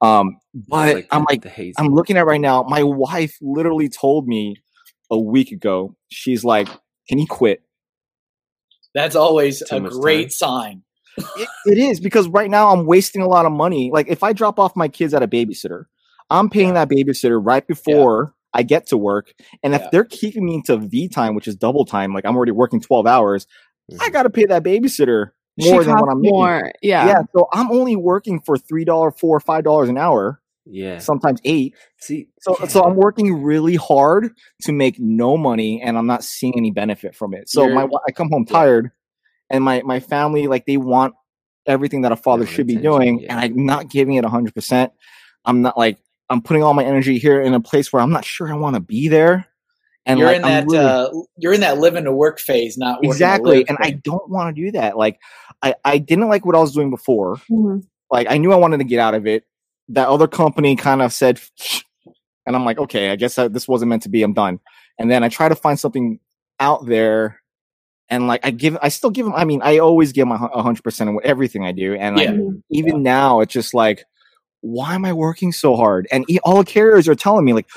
Speaker 1: Um, but
Speaker 4: It's
Speaker 1: I'm like. I'm looking at right now. My wife literally told me a week ago. She's like, "Can you quit?"
Speaker 2: That's always
Speaker 4: Too
Speaker 2: a great
Speaker 4: time.
Speaker 2: sign.
Speaker 1: it, it is because right now I'm wasting a lot of money. Like if I drop off my kids at a babysitter, I'm paying that babysitter right before I get to work. And if
Speaker 2: Yeah.
Speaker 1: they're keeping me into V time, which is double time, like I'm already working 12 hours, I
Speaker 4: Mhm.
Speaker 1: got to pay that babysitter
Speaker 3: She
Speaker 1: more than what I'm making.
Speaker 3: more. Yeah.
Speaker 1: Yeah. So I'm only working for $3, 4 $5 an hour,
Speaker 4: yeah.
Speaker 1: sometimes eight.
Speaker 4: See,
Speaker 1: So,
Speaker 4: yeah.
Speaker 1: so I'm working really hard to make no money and I'm not seeing any benefit from it. So
Speaker 2: You're-
Speaker 1: my, I come home
Speaker 2: yeah.
Speaker 1: tired and my, my family, like they want everything that a father
Speaker 4: Your
Speaker 1: should be doing.
Speaker 4: yeah.
Speaker 1: And I'm not giving it hundred percent. I'm not like, I'm putting all my energy here in a place where I'm not sure I want to be there. And
Speaker 2: you're
Speaker 1: like,
Speaker 2: in
Speaker 1: I'm
Speaker 2: that
Speaker 1: really-
Speaker 2: uh, you're in that living to work phase, not
Speaker 1: exactly.
Speaker 2: live
Speaker 1: And I don't want to do that. Like I, I didn't like what I was doing before.
Speaker 3: Mhm.
Speaker 1: Like I knew I wanted to get out of it. That other company kind of said, and I'm like, okay, I guess that this wasn't meant to be. I'm done. And then I try to find something out there. And like I give, I still give them. I mean, I always give my hundred percent of everything I do. And like
Speaker 2: Yeah.
Speaker 1: even now, it's just like, why am I working so hard? And e- all the carriers are telling me like,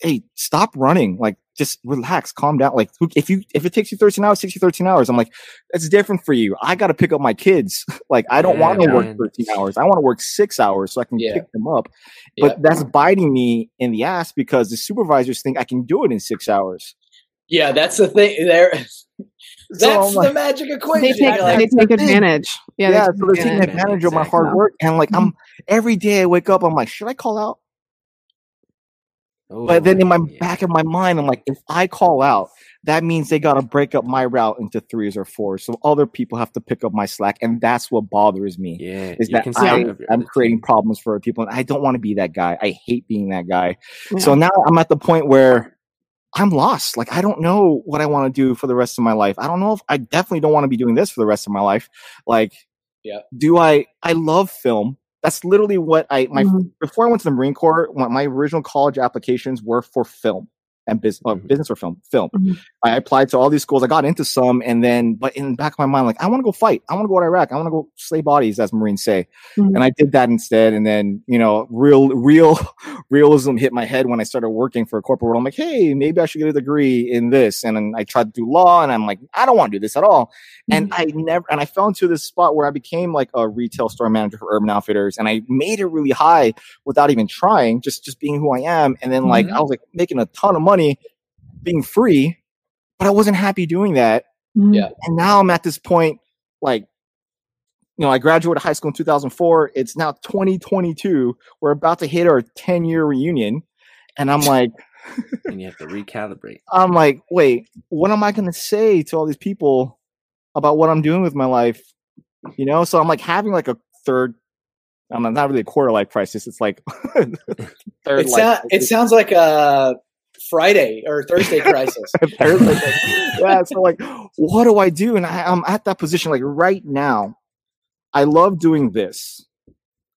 Speaker 1: hey, stop running. Like just relax, calm down. Like if you if it takes you 13 hours, 60 13 hours. I'm like, that's different for you. I got to pick up my kids. <laughs> like I don't
Speaker 4: Yeah,
Speaker 1: want to work 13 hours. I want to work six hours so I can
Speaker 2: Yeah.
Speaker 1: pick them up.
Speaker 2: Yeah.
Speaker 1: But that's biting me in the ass because the supervisors think I can do it in six hours.
Speaker 2: Yeah, that's the thing. There, <laughs> that's
Speaker 1: I'm like-
Speaker 2: the magic equation.
Speaker 3: They take
Speaker 2: like,
Speaker 3: they take
Speaker 1: the thing.
Speaker 3: advantage. Yeah,
Speaker 1: Yeah,
Speaker 3: they
Speaker 1: so they're taking
Speaker 4: advantage.
Speaker 1: advantage of my hard work. And like
Speaker 3: Mm-hmm.
Speaker 1: I'm every day I wake up, I'm like, should I call out?
Speaker 4: Oh,
Speaker 1: But then in my
Speaker 4: yeah.
Speaker 1: back of my mind, I'm like, if I call out, that means they got to break up my route into threes or fours. So other people have to pick up my slack. And that's what bothers me
Speaker 4: yeah,
Speaker 1: is that I,
Speaker 4: see of your
Speaker 1: I'm creating problems for people. And I don't want to be that guy. I hate being that guy.
Speaker 3: Yeah.
Speaker 1: So now I'm at the point where I'm lost. Like, I don't know what I want to do for the rest of my life. I don't know if I definitely don't want to be doing this for the rest of my life. Like,
Speaker 2: Yeah.
Speaker 1: do I, I love film. That's literally what I, my
Speaker 3: Mhm.
Speaker 1: before I went to the Marine Corps, my original college applications were for film and business, uh,
Speaker 4: Mhm.
Speaker 1: business or film, film.
Speaker 3: Mhm.
Speaker 1: I applied to all these schools. I got into some, and then, but in the back of my mind, like I want to go fight. I want to go to Iraq. I want to go slay bodies, as Marines say.
Speaker 3: Mhm.
Speaker 1: And I did that instead. And then, you know, real, <laughs> real realism hit my head when I started working for a corporate world. I'm like, hey, maybe I should get a degree in this. And then I tried to do law, and I'm like, I don't want to do this at all. And I never, and I fell into this spot where I became like a retail store manager for Urban Outfitters, and I made it really high without even trying, just just being who I am. And then like
Speaker 2: Mhm.
Speaker 1: I was like making a ton of money, being free, but I wasn't happy doing that.
Speaker 3: Mhm.
Speaker 2: Yeah.
Speaker 1: And now I'm at this point, like, you know, I graduated high school in 2004. It's now 2022. We're about to hit our 10 year reunion, and I'm like. <laughs>
Speaker 4: and you have to recalibrate.
Speaker 1: I'm like, wait, what am I going to say to all these people about what I'm doing with my life? You know, so I'm like having like a third, I'm not really a quarter life crisis. It's like <laughs> third
Speaker 2: It,
Speaker 1: life
Speaker 2: sound, it sounds like a Friday or Thursday <laughs> crisis. <laughs>
Speaker 1: Life- yeah. So like, what do I do? And I, I'm at that position like right now. I love doing this.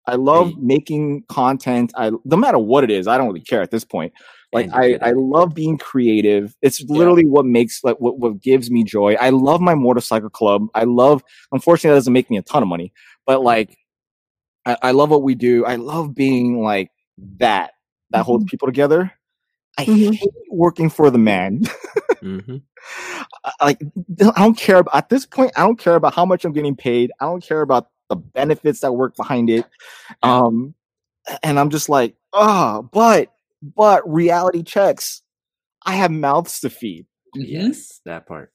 Speaker 1: I love
Speaker 4: Hey.
Speaker 1: making content. I no matter what it is, I don't really care at this point. Like I, I love being creative. It's literally what makes like what, what gives me joy. I love my motorcycle club. I love unfortunately that doesn't make me a ton of money, but like I, I love what we do. I love being like that that holds people together. I
Speaker 3: Mhm.
Speaker 1: hate working for the man. <laughs>
Speaker 4: hmm
Speaker 1: I- like I don't care about at this point. I don't care about how much I'm getting paid. I don't care about the benefits that work behind it. Um, and I'm just like, oh, but but reality checks. I have mouths to feed.
Speaker 4: Yes, that part.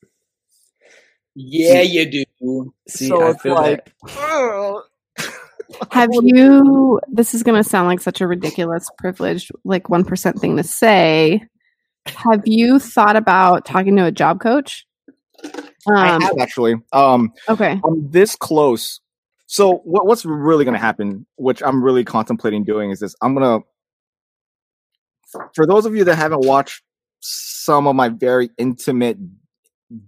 Speaker 2: Yeah, you do.
Speaker 4: See,
Speaker 1: So
Speaker 4: I feel
Speaker 1: like-
Speaker 4: that.
Speaker 1: Ugh.
Speaker 3: Have you? This is going to sound like such a ridiculous, privileged, like one percent thing to say. Have you thought about talking to a job coach?
Speaker 1: I
Speaker 3: Um,
Speaker 1: have actually. Um,
Speaker 3: okay.
Speaker 1: I'm this close. So what, what's really going to happen, which I'm really contemplating doing, is this. I'm gonna. For those of you that haven't watched some of my very intimate,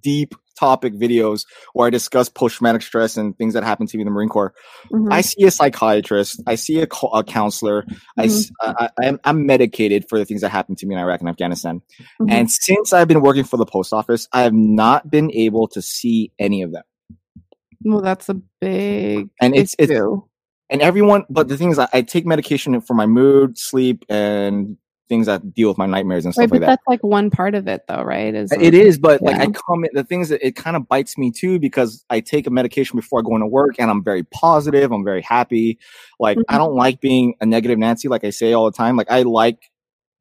Speaker 1: deep topic videos where I discuss post traumatic stress and things that happen to me in the Marine Corps,
Speaker 3: Mhm.
Speaker 1: I see a psychiatrist, I see a, co- a counselor, I, s- I, I, am I'm medicated for the things that happened to me in Iraq and Afghanistan.
Speaker 3: Mhm.
Speaker 1: And since I've been working for the post office, I have not been able to see any of them.
Speaker 3: well, that's a big
Speaker 1: And it's it's and everyone but the thing is I, I take medication for my mood sleep and things that deal with my nightmares and
Speaker 3: Right,
Speaker 1: stuff
Speaker 3: but
Speaker 1: like that
Speaker 3: that's like one part of it, though, right? Is
Speaker 1: it is but like i come in the things that it kind of bites me too because i take a medication before i go into work and i'm very positive i'm very happy like i
Speaker 3: Mhm.
Speaker 1: don't like being a negative nancy like i say all the time like i like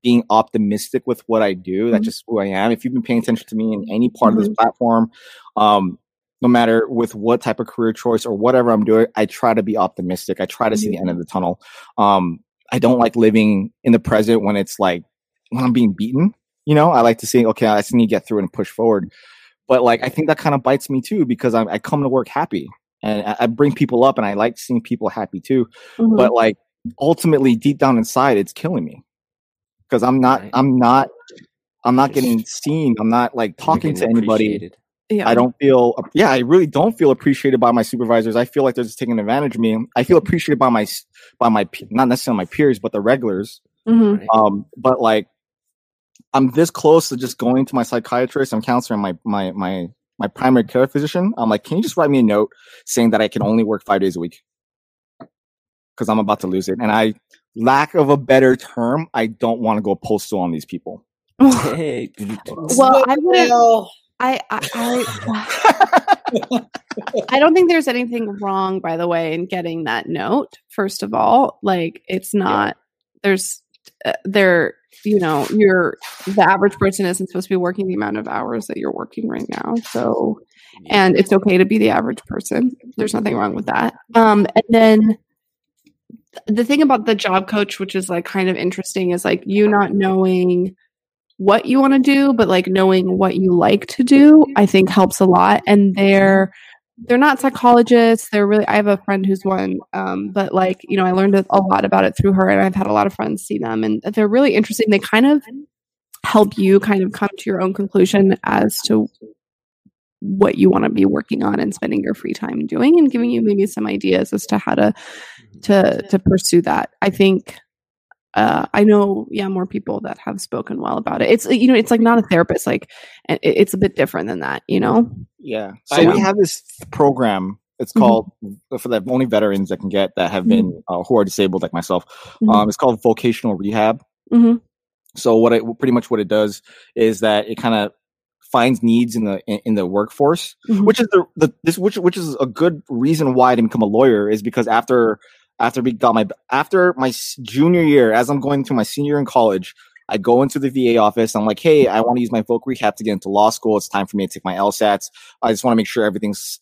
Speaker 1: being optimistic with what i do that's
Speaker 3: Mhm.
Speaker 1: just who i am if you've been paying attention to me in any part of
Speaker 3: Mm-hmm.
Speaker 1: this platform um no matter with what type of career choice or whatever I'm doing, I try to be optimistic. I try to see the end of the tunnel. Um, I don't like living in the present when it's like when I'm being beaten. You know, I like to say, okay, I just need to get through it and push forward. But like, I think that kind of bites me too because I, I come to work happy and I, I bring people up and I like seeing people happy too.
Speaker 3: Mhm.
Speaker 1: But like, ultimately, deep down inside, it's killing me because I'm not,
Speaker 4: Right.
Speaker 1: I'm not I'm not getting seen. I'm not like talking to anybody.
Speaker 4: Appreciated.
Speaker 3: Yeah.
Speaker 1: I don't feel, yeah, I really don't feel appreciated by my supervisors. I feel like they're just taking advantage of me. I feel appreciated by my, by my, not necessarily my peers, but the regulars.
Speaker 3: Mhm.
Speaker 1: Um, but like, I'm this close to just going to my psychiatrist. I'm counseling my, my, my, my primary care physician. I'm like, can you just write me a note saying that I can only work five days a week? Cause I'm about to lose it. And I, lack of a better term, I don't want to go postal on these people. <laughs>
Speaker 3: Well, I wouldn't. I, I, I don't think there's anything wrong, by the way, in getting that note. First of all, like it's not. There's uh, there. You know, you're the average person isn't supposed to be working the amount of hours that you're working right now. So, and it's okay to be the average person. There's nothing wrong with that. Um, and then the thing about the job coach, which is like kind of interesting, is like you not knowing what you want to do, but like knowing what you like to do, I think helps a lot. And they're they're not psychologists. They're really. I have a friend who's one, um, but like you know, I learned a a lot about it through her, and I've had a lot of friends see them, and they're really interesting. They kind of help you kind of come to your own conclusion as to what you want to be working on and spending your free time doing and giving you maybe some ideas as to how to to to pursue that i think uh i know yeah more people that have spoken well about it it's you know it's like not a therapist like it's a bit different than that you know
Speaker 1: Yeah.
Speaker 2: I
Speaker 1: So we have this program. It's
Speaker 3: Mhm.
Speaker 1: called for the only veterans that can get that have been uh, who are disabled like myself.
Speaker 3: Mhm.
Speaker 1: Um, it's called vocational rehab.
Speaker 3: hmm
Speaker 1: So what it pretty much what it does is that it kind of finds needs in the in, in the workforce, which is the, the this which which is a good reason why I didn't become a lawyer is because after after we got my after my junior year, as I'm going through my senior year in college, I go into the VA office. I'm like, hey, I want to use my voc rehab to get into law school. It's time for me to take my LSATs. I just want to make sure everything's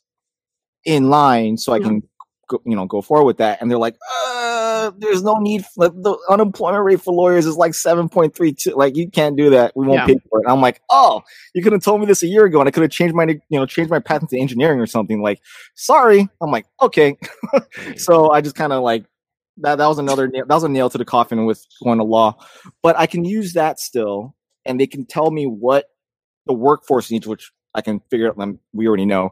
Speaker 1: in line so I can go, you know go forward with that. And they're like, uh, there's no need. For, the unemployment rate for lawyers is like seven point three two. Like you can't do that. We won't
Speaker 3: Yeah.
Speaker 1: pay for it. And I'm like, oh, you could have told me this a year ago, and I could have changed my you know changed my path into engineering or something. Like, sorry. I'm like, okay. <laughs> so I just kind of like that. That was another nail, that was a nail to the coffin with going to law. But I can use that still, and they can tell me what the workforce needs, which I can figure out. Them we already know,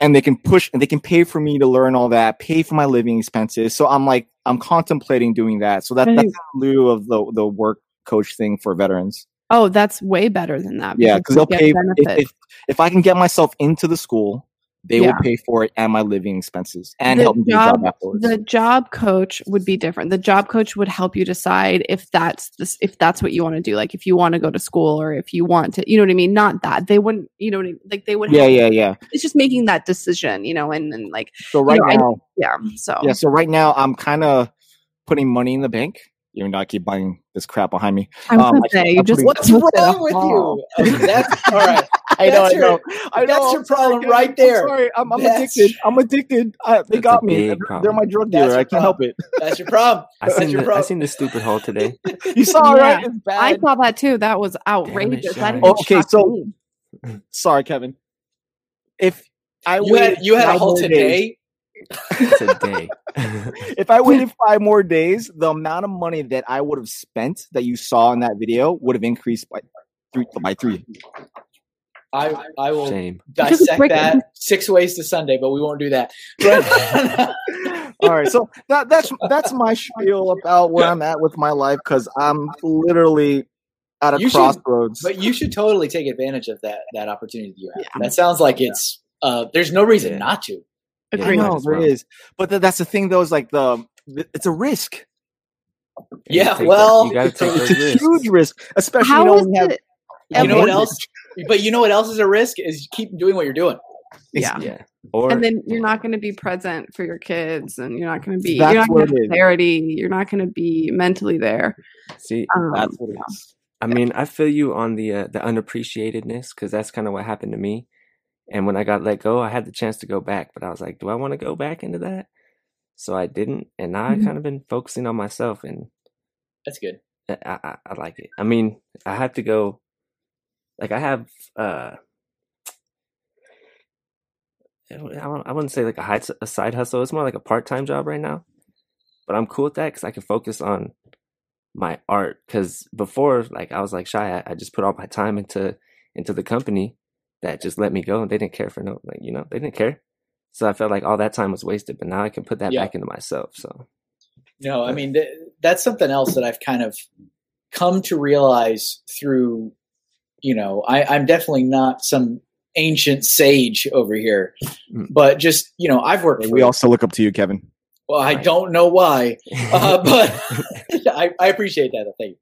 Speaker 1: and they can push and they can pay for me to learn all that, pay for my living expenses. So I'm like, I'm contemplating doing that. So that, that's in lieu of the the work coach thing for veterans.
Speaker 3: oh that's way better than that
Speaker 1: Yeah, because they'll pay if, if if I can get myself into the school, they
Speaker 3: Yeah.
Speaker 1: will pay for it and my living expenses and
Speaker 3: The
Speaker 1: help me
Speaker 3: job-
Speaker 1: job afterwards.
Speaker 3: the job coach would be different. The job coach would help you decide if that's this, if that's what you want to do. Like if you want to go to school or if you want to, you know what I mean? Not that they wouldn't, you know what I mean? Like they would.
Speaker 1: yeah,
Speaker 3: help-
Speaker 1: yeah, yeah.
Speaker 3: It's just making that decision, you know, and and like
Speaker 1: So right
Speaker 3: know, I-
Speaker 1: now,
Speaker 3: yeah. So
Speaker 1: yeah. So right now, I'm kind of putting money in the bank. Even though I keep buying this crap behind me.
Speaker 3: I was
Speaker 1: um,
Speaker 3: gonna
Speaker 1: I-
Speaker 3: say
Speaker 1: I'm
Speaker 3: just
Speaker 2: what's wrong
Speaker 3: a
Speaker 2: with
Speaker 3: haul.
Speaker 2: you? <laughs> Okay, that's all right. <laughs>
Speaker 1: I know,
Speaker 2: That's
Speaker 1: I know, I know.
Speaker 2: that's
Speaker 1: I'm
Speaker 2: your problem
Speaker 1: sorry,
Speaker 2: right
Speaker 1: I'm
Speaker 2: there.
Speaker 1: sorry. I'm, I'm addicted. I'm addicted. I, they
Speaker 4: That's
Speaker 1: got me. They're, they're my drug dealer.
Speaker 2: your
Speaker 1: I can't help it. <laughs>
Speaker 2: That's your problem.
Speaker 4: I
Speaker 2: That's
Speaker 4: seen
Speaker 2: your
Speaker 4: the, I seen the stupid hole today.
Speaker 1: You saw,
Speaker 3: Yeah.
Speaker 1: right?
Speaker 3: I saw that too. That was outrageous. That
Speaker 1: Oh, okay, so-
Speaker 3: me.
Speaker 1: Sorry, Kevin. If I
Speaker 2: You had you had a
Speaker 1: hole
Speaker 2: whole
Speaker 1: days-
Speaker 2: today. <laughs>
Speaker 4: today. <laughs>
Speaker 1: if I waited five more days, the amount of money that I would have spent that you saw in that video would have increased by three by three.
Speaker 2: I I will
Speaker 4: Shame.
Speaker 2: Dissect that six ways to Sunday, but we won't do that. But <laughs>
Speaker 1: All right, so that that's that's my spiel about where I'm at with my life because I'm literally at a
Speaker 2: You should-
Speaker 1: crossroads.
Speaker 2: but you should totally take advantage of that that opportunity you have.
Speaker 3: Yeah.
Speaker 2: That sounds like it's uh there's no reason
Speaker 4: Yeah.
Speaker 2: not to.
Speaker 4: Yeah,
Speaker 1: I
Speaker 3: Agreed.
Speaker 4: might
Speaker 1: know
Speaker 4: as
Speaker 1: there
Speaker 4: well.
Speaker 1: is, but th- that's the thing though. Is like the it's a risk.
Speaker 4: You
Speaker 2: Yeah,
Speaker 4: take
Speaker 2: well,
Speaker 4: you take
Speaker 1: It's a huge risk, especially
Speaker 3: How
Speaker 1: you know, when you have
Speaker 3: it?
Speaker 2: You know what else? But you know what else is a risk is keep doing what you're doing.
Speaker 3: Yeah.
Speaker 4: Yeah. Or
Speaker 3: and then you're not going to be present for your kids and you're not going to be
Speaker 1: That's
Speaker 3: you're not
Speaker 1: what
Speaker 3: going to
Speaker 1: it
Speaker 3: have
Speaker 1: is.
Speaker 3: clarity you're not going to be mentally there
Speaker 4: see,
Speaker 3: um,
Speaker 1: That's what it is.
Speaker 4: I mean, I feel you on the uh, the unappreciatedness because that's kind of what happened to me. And when I got let go, I had the chance to go back, but I was like, do I want to go back into that? So I didn't, and now
Speaker 3: Mhm.
Speaker 4: I kind of been focusing on myself, and
Speaker 2: That's good.
Speaker 4: I, I, I like it. I mean, I have to go. Like I have, uh I I wouldn't say like a, high, a side hustle. It's more like a part time job right now, but I'm cool with that because I can focus on my art because before like I was like shy I, I just put all my time into into the company that just let me go and they didn't care for no like you know they didn't care so I felt like all that time was wasted but now I can put that
Speaker 2: Yeah.
Speaker 4: back into myself so
Speaker 2: No, I mean th- that's something else that I've kind of come to realize through. You know, I, I'm definitely not some ancient sage over here,
Speaker 4: Mm.
Speaker 2: but just you know, I've worked. For,
Speaker 1: We also look up to you, Kevin.
Speaker 2: well, I don't know why, <laughs> uh, but <laughs> I, I appreciate that. Thank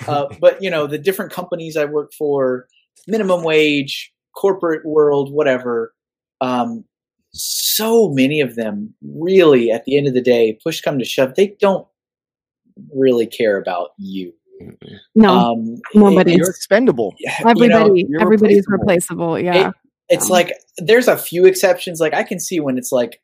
Speaker 2: you. Uh, but you know, the different companies I work for, minimum wage, corporate world, whatever. Um, so many of them really, at the end of the day, push come to shove, they don't really care about you.
Speaker 3: No,
Speaker 2: Um,
Speaker 3: nobody.
Speaker 1: You're expendable.
Speaker 2: you know,
Speaker 3: everybody, everybody's
Speaker 1: replaceable.
Speaker 3: Yeah.
Speaker 2: it's
Speaker 3: Um,
Speaker 2: like there's a few exceptions. Like I can see when it's like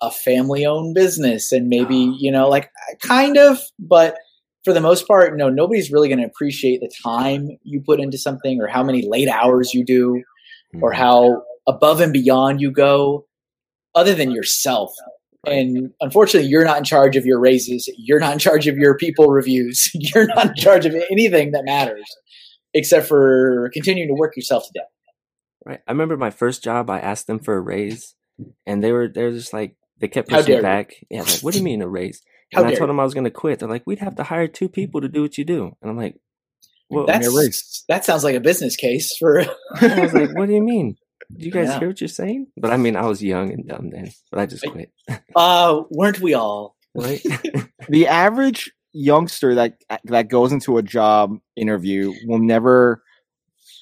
Speaker 2: a family owned business and maybe, you know, like kind of, but for the most part, no, nobody's really going to appreciate the time you put into something or how many late hours you do or
Speaker 4: Mhm.
Speaker 2: how above and beyond you go other than yourself. And unfortunately, you're not in charge of your raises. You're not in charge of your people reviews. <laughs> You're not in charge of anything that matters except for continuing to work yourself to death.
Speaker 4: Right. I remember my first job. I asked them for a raise, and they were they were just like they kept pushing
Speaker 2: dare you.
Speaker 4: back. Yeah, like what do you mean a raise?
Speaker 2: How
Speaker 4: And I told them I was going to quit. They're like, we'd have to hire two people to do what you do, and I'm like, well,
Speaker 2: That's that sounds like a business case for.
Speaker 4: I was like, what do you mean? Do you guys
Speaker 2: Yeah.
Speaker 4: hear what you're saying? But I mean, I was young and dumb then, but I just quit.
Speaker 2: uh, weren't we all?
Speaker 4: Right? <laughs>
Speaker 1: The average youngster that that goes into a job interview will never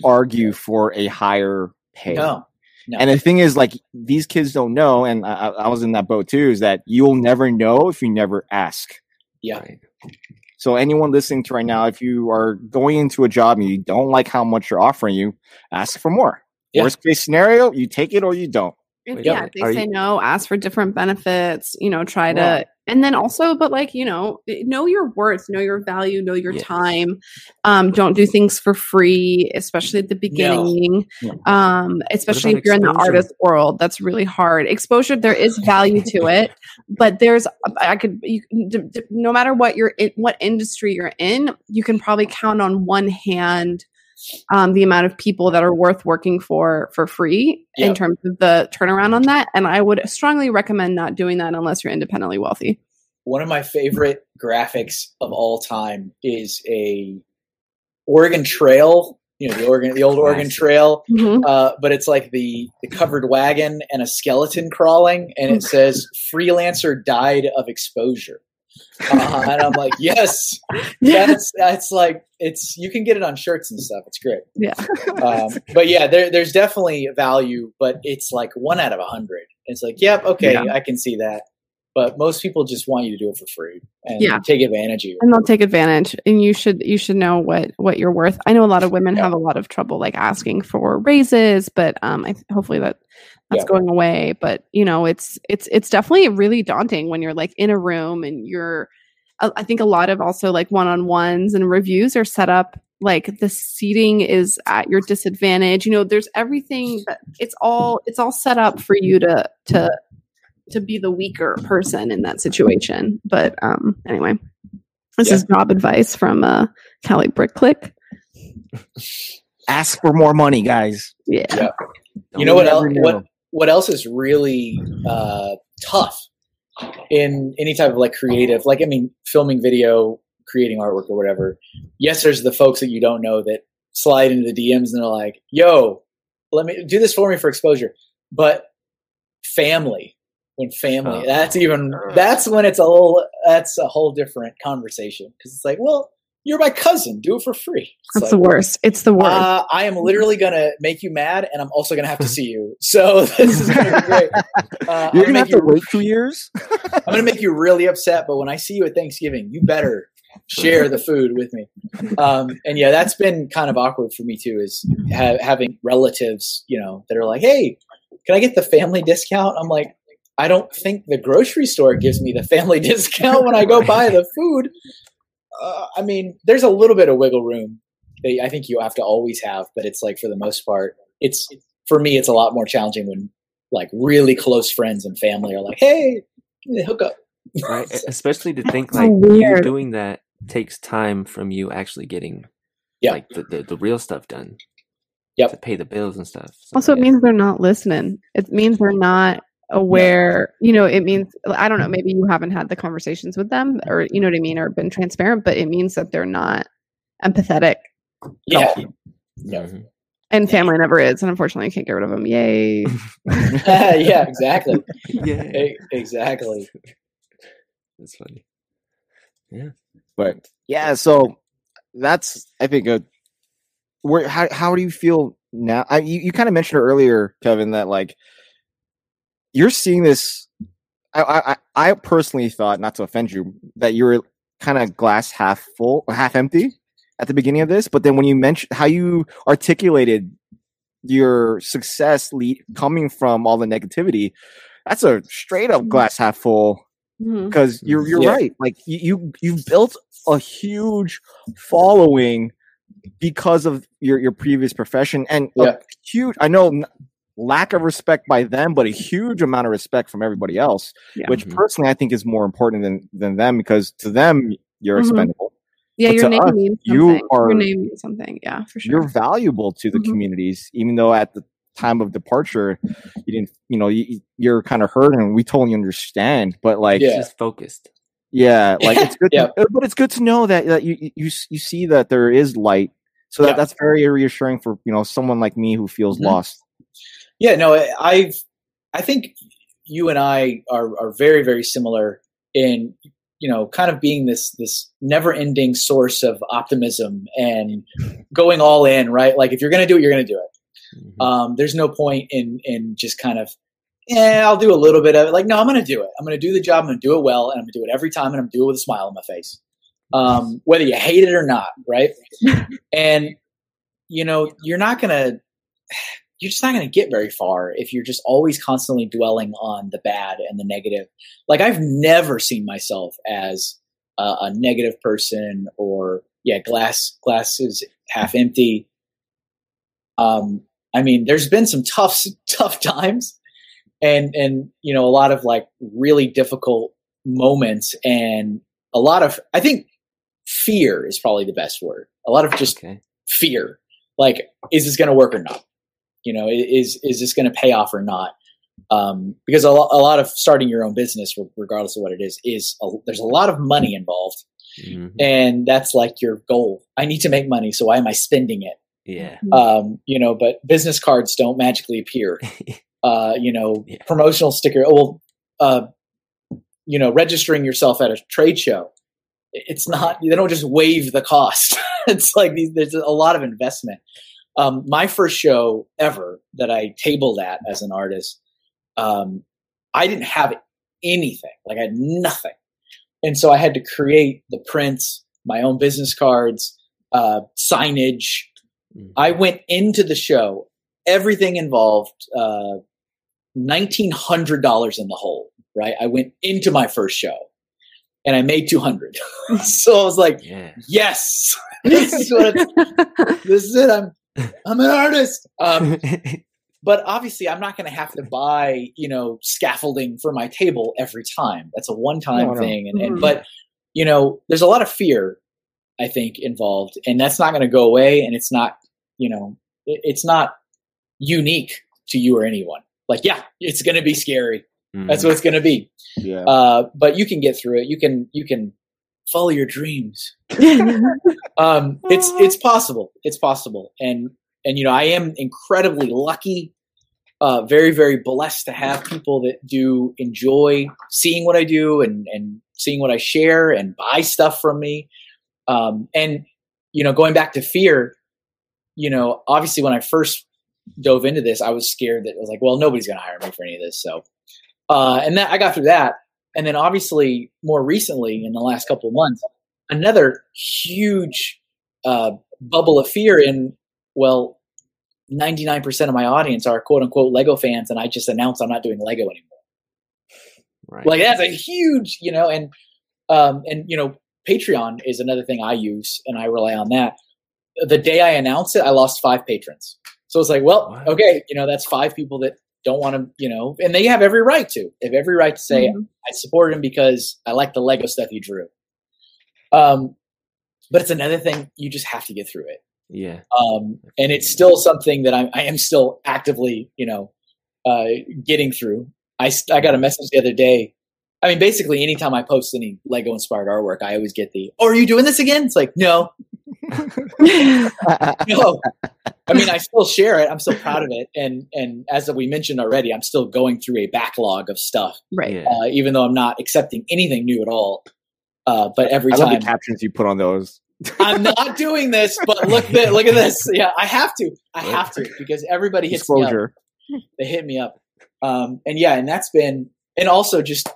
Speaker 1: argue for a higher pay.
Speaker 2: No, no.
Speaker 1: And the thing is, like these kids don't know, and I, I was in that boat too. Is that you'll never know if you never ask.
Speaker 2: yeah,
Speaker 4: Right.
Speaker 1: So anyone listening to right now, if you are going into a job and you don't like how much you're offering you, ask for more.
Speaker 2: Yeah.
Speaker 1: Worst case scenario, you take it or you don't.
Speaker 3: If, yeah, if they
Speaker 4: are
Speaker 3: say
Speaker 4: you-
Speaker 3: no, ask for different benefits, you know, try to,
Speaker 1: Right.
Speaker 3: And then also, but like, you know, know your worth, know your value, know your
Speaker 4: Yes.
Speaker 3: time. Um, don't do things for free, especially at the beginning.
Speaker 1: No.
Speaker 3: Um, especially if you're in the artist world, that's really hard. Exposure, there is value to it, but there's, I could, you, d- d- no matter what you're in, what industry you're in, you can probably count on one hand um, the amount of people that are worth working for for free
Speaker 2: Yeah.
Speaker 3: in terms of the turnaround on that. And I would strongly recommend not doing that unless you're independently wealthy.
Speaker 2: one of my favorite graphics of all time is a Oregon Trail. You know, the Oregon, the old Oregon
Speaker 4: Classic.
Speaker 2: Trail.
Speaker 3: Mhm.
Speaker 2: Uh, but it's like the the covered wagon and a skeleton crawling, and it <laughs> says "freelancer died of exposure." Uh, and I'm like, yes, <laughs> that's that's like it's you can get it on shirts and stuff. It's great.
Speaker 3: Yeah. <laughs>
Speaker 2: um, but yeah, there, there's definitely value, but it's like one out of a hundred. It's like, yep, okay,
Speaker 3: Yeah.
Speaker 2: I can see that. But most people just want you to do it for free and
Speaker 3: Yeah.
Speaker 2: take advantage of you.
Speaker 3: and they'll take advantage and you should you should know what what you're worth i know a lot of women
Speaker 2: Yeah.
Speaker 3: have a lot of trouble like asking for raises but um i hopefully that that's
Speaker 2: Yeah.
Speaker 3: going away but you know it's it's it's definitely really daunting when you're like in a room and you're I I think a lot of also like one-on-ones and reviews are set up like the seating is at your disadvantage you know there's everything that it's all it's all set up for you to to to be the weaker person in that situation but um anyway this
Speaker 2: Yeah.
Speaker 3: is job advice from uh Cali Brick Click. <laughs>
Speaker 1: Ask for more money, guys.
Speaker 3: Yeah.
Speaker 2: Yeah. You know what
Speaker 1: never
Speaker 2: else?
Speaker 1: know.
Speaker 2: What what else is really uh, tough in any type of like creative? Like, I mean, filming video, creating artwork, or whatever. Yes, there's the folks that you don't know that slide into the DMs and they're like, "Yo, let me do this for me for exposure." But family, when family,
Speaker 4: Oh.
Speaker 2: that's even that's when it's a whole that's a whole different conversation because it's like, well, you're my cousin, do it for free. It's
Speaker 3: That's
Speaker 2: like,
Speaker 3: the worst. It's the worst.
Speaker 2: uh, I am literally gonna make you mad, and I'm also gonna have to <laughs> see you. So <laughs> this is gonna be great. Uh,
Speaker 1: You're gonna
Speaker 2: gonna
Speaker 1: have
Speaker 2: make
Speaker 1: to
Speaker 2: you,
Speaker 1: wait two years. <laughs>
Speaker 2: I'm gonna make you really upset, but when I see you at Thanksgiving, you better share the food with me. Um, and yeah, that's been kind of awkward for me too, is ha- having relatives, you know, that are like, "Hey, can I get the family discount?" I'm like, I don't think the grocery store gives me the family <laughs> discount when I go buy the food. Uh, I mean, there's a little bit of wiggle room that I think you have to always have, but it's like for the most part, it's for me, it's a lot more challenging when like really close friends and family are like, "Hey, hook up."
Speaker 4: right? Especially to think
Speaker 3: So
Speaker 4: like you
Speaker 3: weird.
Speaker 4: doing that takes time from you actually getting
Speaker 2: Yeah.
Speaker 4: like the, the, the real stuff done.
Speaker 2: Yep.
Speaker 4: To pay the bills and stuff. So,
Speaker 3: Also, it
Speaker 4: yeah.
Speaker 3: means they're not listening. It means they're not aware. You know, it means I don't know. Maybe you haven't had the conversations with them, or you know what I mean, or been transparent. But it means that they're not empathetic,
Speaker 2: Yeah.
Speaker 3: No.
Speaker 4: Mhm.
Speaker 3: and family never is. And unfortunately, I can't get rid of them. Yay! <laughs>
Speaker 2: yeah, exactly. <laughs>
Speaker 4: yeah.
Speaker 2: Exactly.
Speaker 4: That's funny.
Speaker 1: Yeah but yeah, so that's I think a where how how do you feel now? I you, you kind of mentioned earlier, Kevin, that like you're seeing this. I I I I personally thought, not to offend you, that you were kind of glass half full, half empty at the beginning of this. But then when you mentioned how you articulated your success lead coming from all the negativity, that's a straight up glass half full
Speaker 3: mm-hmm.
Speaker 1: because you're you're
Speaker 2: Yeah.
Speaker 1: right. Like you you you've built a huge following because of your your previous profession and
Speaker 2: Yeah.
Speaker 1: a huge. I know n- lack of respect by them, but a huge amount of respect from everybody else.
Speaker 3: Yeah.
Speaker 1: Which
Speaker 4: Mhm.
Speaker 1: personally I think is more important than than them because to them you're
Speaker 3: Mhm.
Speaker 1: expendable.
Speaker 3: Yeah,
Speaker 1: But
Speaker 3: your name
Speaker 1: us,
Speaker 3: means
Speaker 1: you
Speaker 3: something.
Speaker 1: are-
Speaker 3: your name means something. Yeah, for sure.
Speaker 1: You're valuable to the
Speaker 3: Mhm.
Speaker 1: communities, even though at the time of departure you didn't. You know you, you're kind of hurt, and we totally understand. But like
Speaker 2: Yeah.
Speaker 4: Just focused.
Speaker 1: Yeah, like it's <laughs> good,
Speaker 2: Yeah.
Speaker 1: to, but it's good to know that, that you, you you see that there is light. So that,
Speaker 2: Yeah.
Speaker 1: that's very reassuring for you know someone like me who feels
Speaker 2: Mhm.
Speaker 1: lost.
Speaker 2: Yeah, no, I- I've I think you and I are are very very similar in you know kind of being this this never ending source of optimism and going all in, right? Like if you're going to do it, you're going to do it.
Speaker 4: Mhm.
Speaker 2: Um, there's no point in in just kind of yeah, I'll do a little bit of it. Like no, I'm going to do it. I'm going to do the job. I'm going to do it well, and I'm going to do it every time, and I'm going to do it with a smile on my face, um, whether you hate it or not, right? <laughs> and you know you're not going to you're just not going to get very far if you're just always constantly dwelling on the bad and the negative. Like I've never seen myself as a, a negative person or yeah, glass glass is half empty. Um, I mean, there's been some tough <laughs> tough times, and and you know a lot of like really difficult moments, and a lot of I think fear is probably the best word. A lot of just
Speaker 4: Okay.
Speaker 2: fear like is this going to work or not you know is is this going to pay off or not? Um, because a, lo- a lot of starting your own business regardless of what it is is a, there's a lot of money involved.
Speaker 4: Mhm.
Speaker 2: and that's like your goal. I need to make money so why am i spending it?
Speaker 4: Yeah.
Speaker 2: um, you know but business cards don't magically appear. <laughs> Uh, you know
Speaker 4: Yeah.
Speaker 2: promotional sticker oh, well uh, you know registering yourself at a trade show it's not they don't just waive the cost. <laughs> It's like these, there's a lot of investment um, my first show ever that i tabled at as an artist um, i didn't have anything like i had nothing and so i had to create the prints my own business cards uh, signage
Speaker 4: Mhm.
Speaker 2: I went into the show, everything involved uh, nineteen hundred dollars in the hole. Right, I went into my first show, and I made two hundred. <laughs> so I was like,
Speaker 4: yeah.
Speaker 2: "Yes, <laughs> this is what <laughs> this is it. I'm <laughs> I'm an artist." Um, <laughs> but obviously, I'm not going to have to buy you know scaffolding for my table every time. That's a one time
Speaker 1: No, no.
Speaker 2: thing, and, and
Speaker 3: Mhm.
Speaker 2: but you know, there's a lot of fear I think involved, and that's not going to go away. And it's not, you know, it, it's not unique to you or anyone. Like, yeah, it's going to be scary. That's
Speaker 4: Mhm.
Speaker 2: what it's going to be.
Speaker 1: Yeah,
Speaker 2: Uh, but you can get through it. You can, you can follow your dreams. <laughs> Um, it's it's possible. It's possible. And and you know, I am incredibly lucky. Uh, very very blessed to have people that do enjoy seeing what I do and and seeing what I share and buy stuff from me. Um, and you know, going back to fear, you know, obviously when I first dove into this, I was scared that I was like, well, nobody's going to hire me for any of this. So, uh, and that I got through that. And then obviously more recently in the last couple of months, another huge uh, bubble of fear in, well, 99% of my audience are quote unquote Lego fans. And I just announced I'm not doing Lego anymore.
Speaker 4: Right.
Speaker 2: Like that's a huge, you know, and, um, and, you know, Patreon is another thing I use and I rely on that. The day I announced it, I lost five patrons. So it's like, well, okay, you know, that's five people that don't want to, you know, and they have every right to. They have every right to say,
Speaker 3: Mhm.
Speaker 2: I supported him because I like the Lego stuff he drew. Um, but it's another thing you just have to get through it.
Speaker 4: Yeah.
Speaker 2: Um, and it's still something that I'm, I am still actively, you know, uh, getting through. I, I got a message the other day. I mean, basically, anytime I post any Lego inspired artwork, I always get the, "Oh, are you doing this again?" It's like, no, <laughs> no. I mean, I still share it. I'm still proud of it, and and as we mentioned already, I'm still going through a backlog of stuff,
Speaker 3: right.
Speaker 4: Yeah.
Speaker 2: uh, even though I'm not accepting anything new at all. Uh, but every
Speaker 1: I love
Speaker 2: time
Speaker 1: the captions you put on those.
Speaker 2: I'm not doing this, but look at look at this. Yeah, I have to. I have to because everybody hits me up. They hit me up, um, and yeah, and that's been, and also just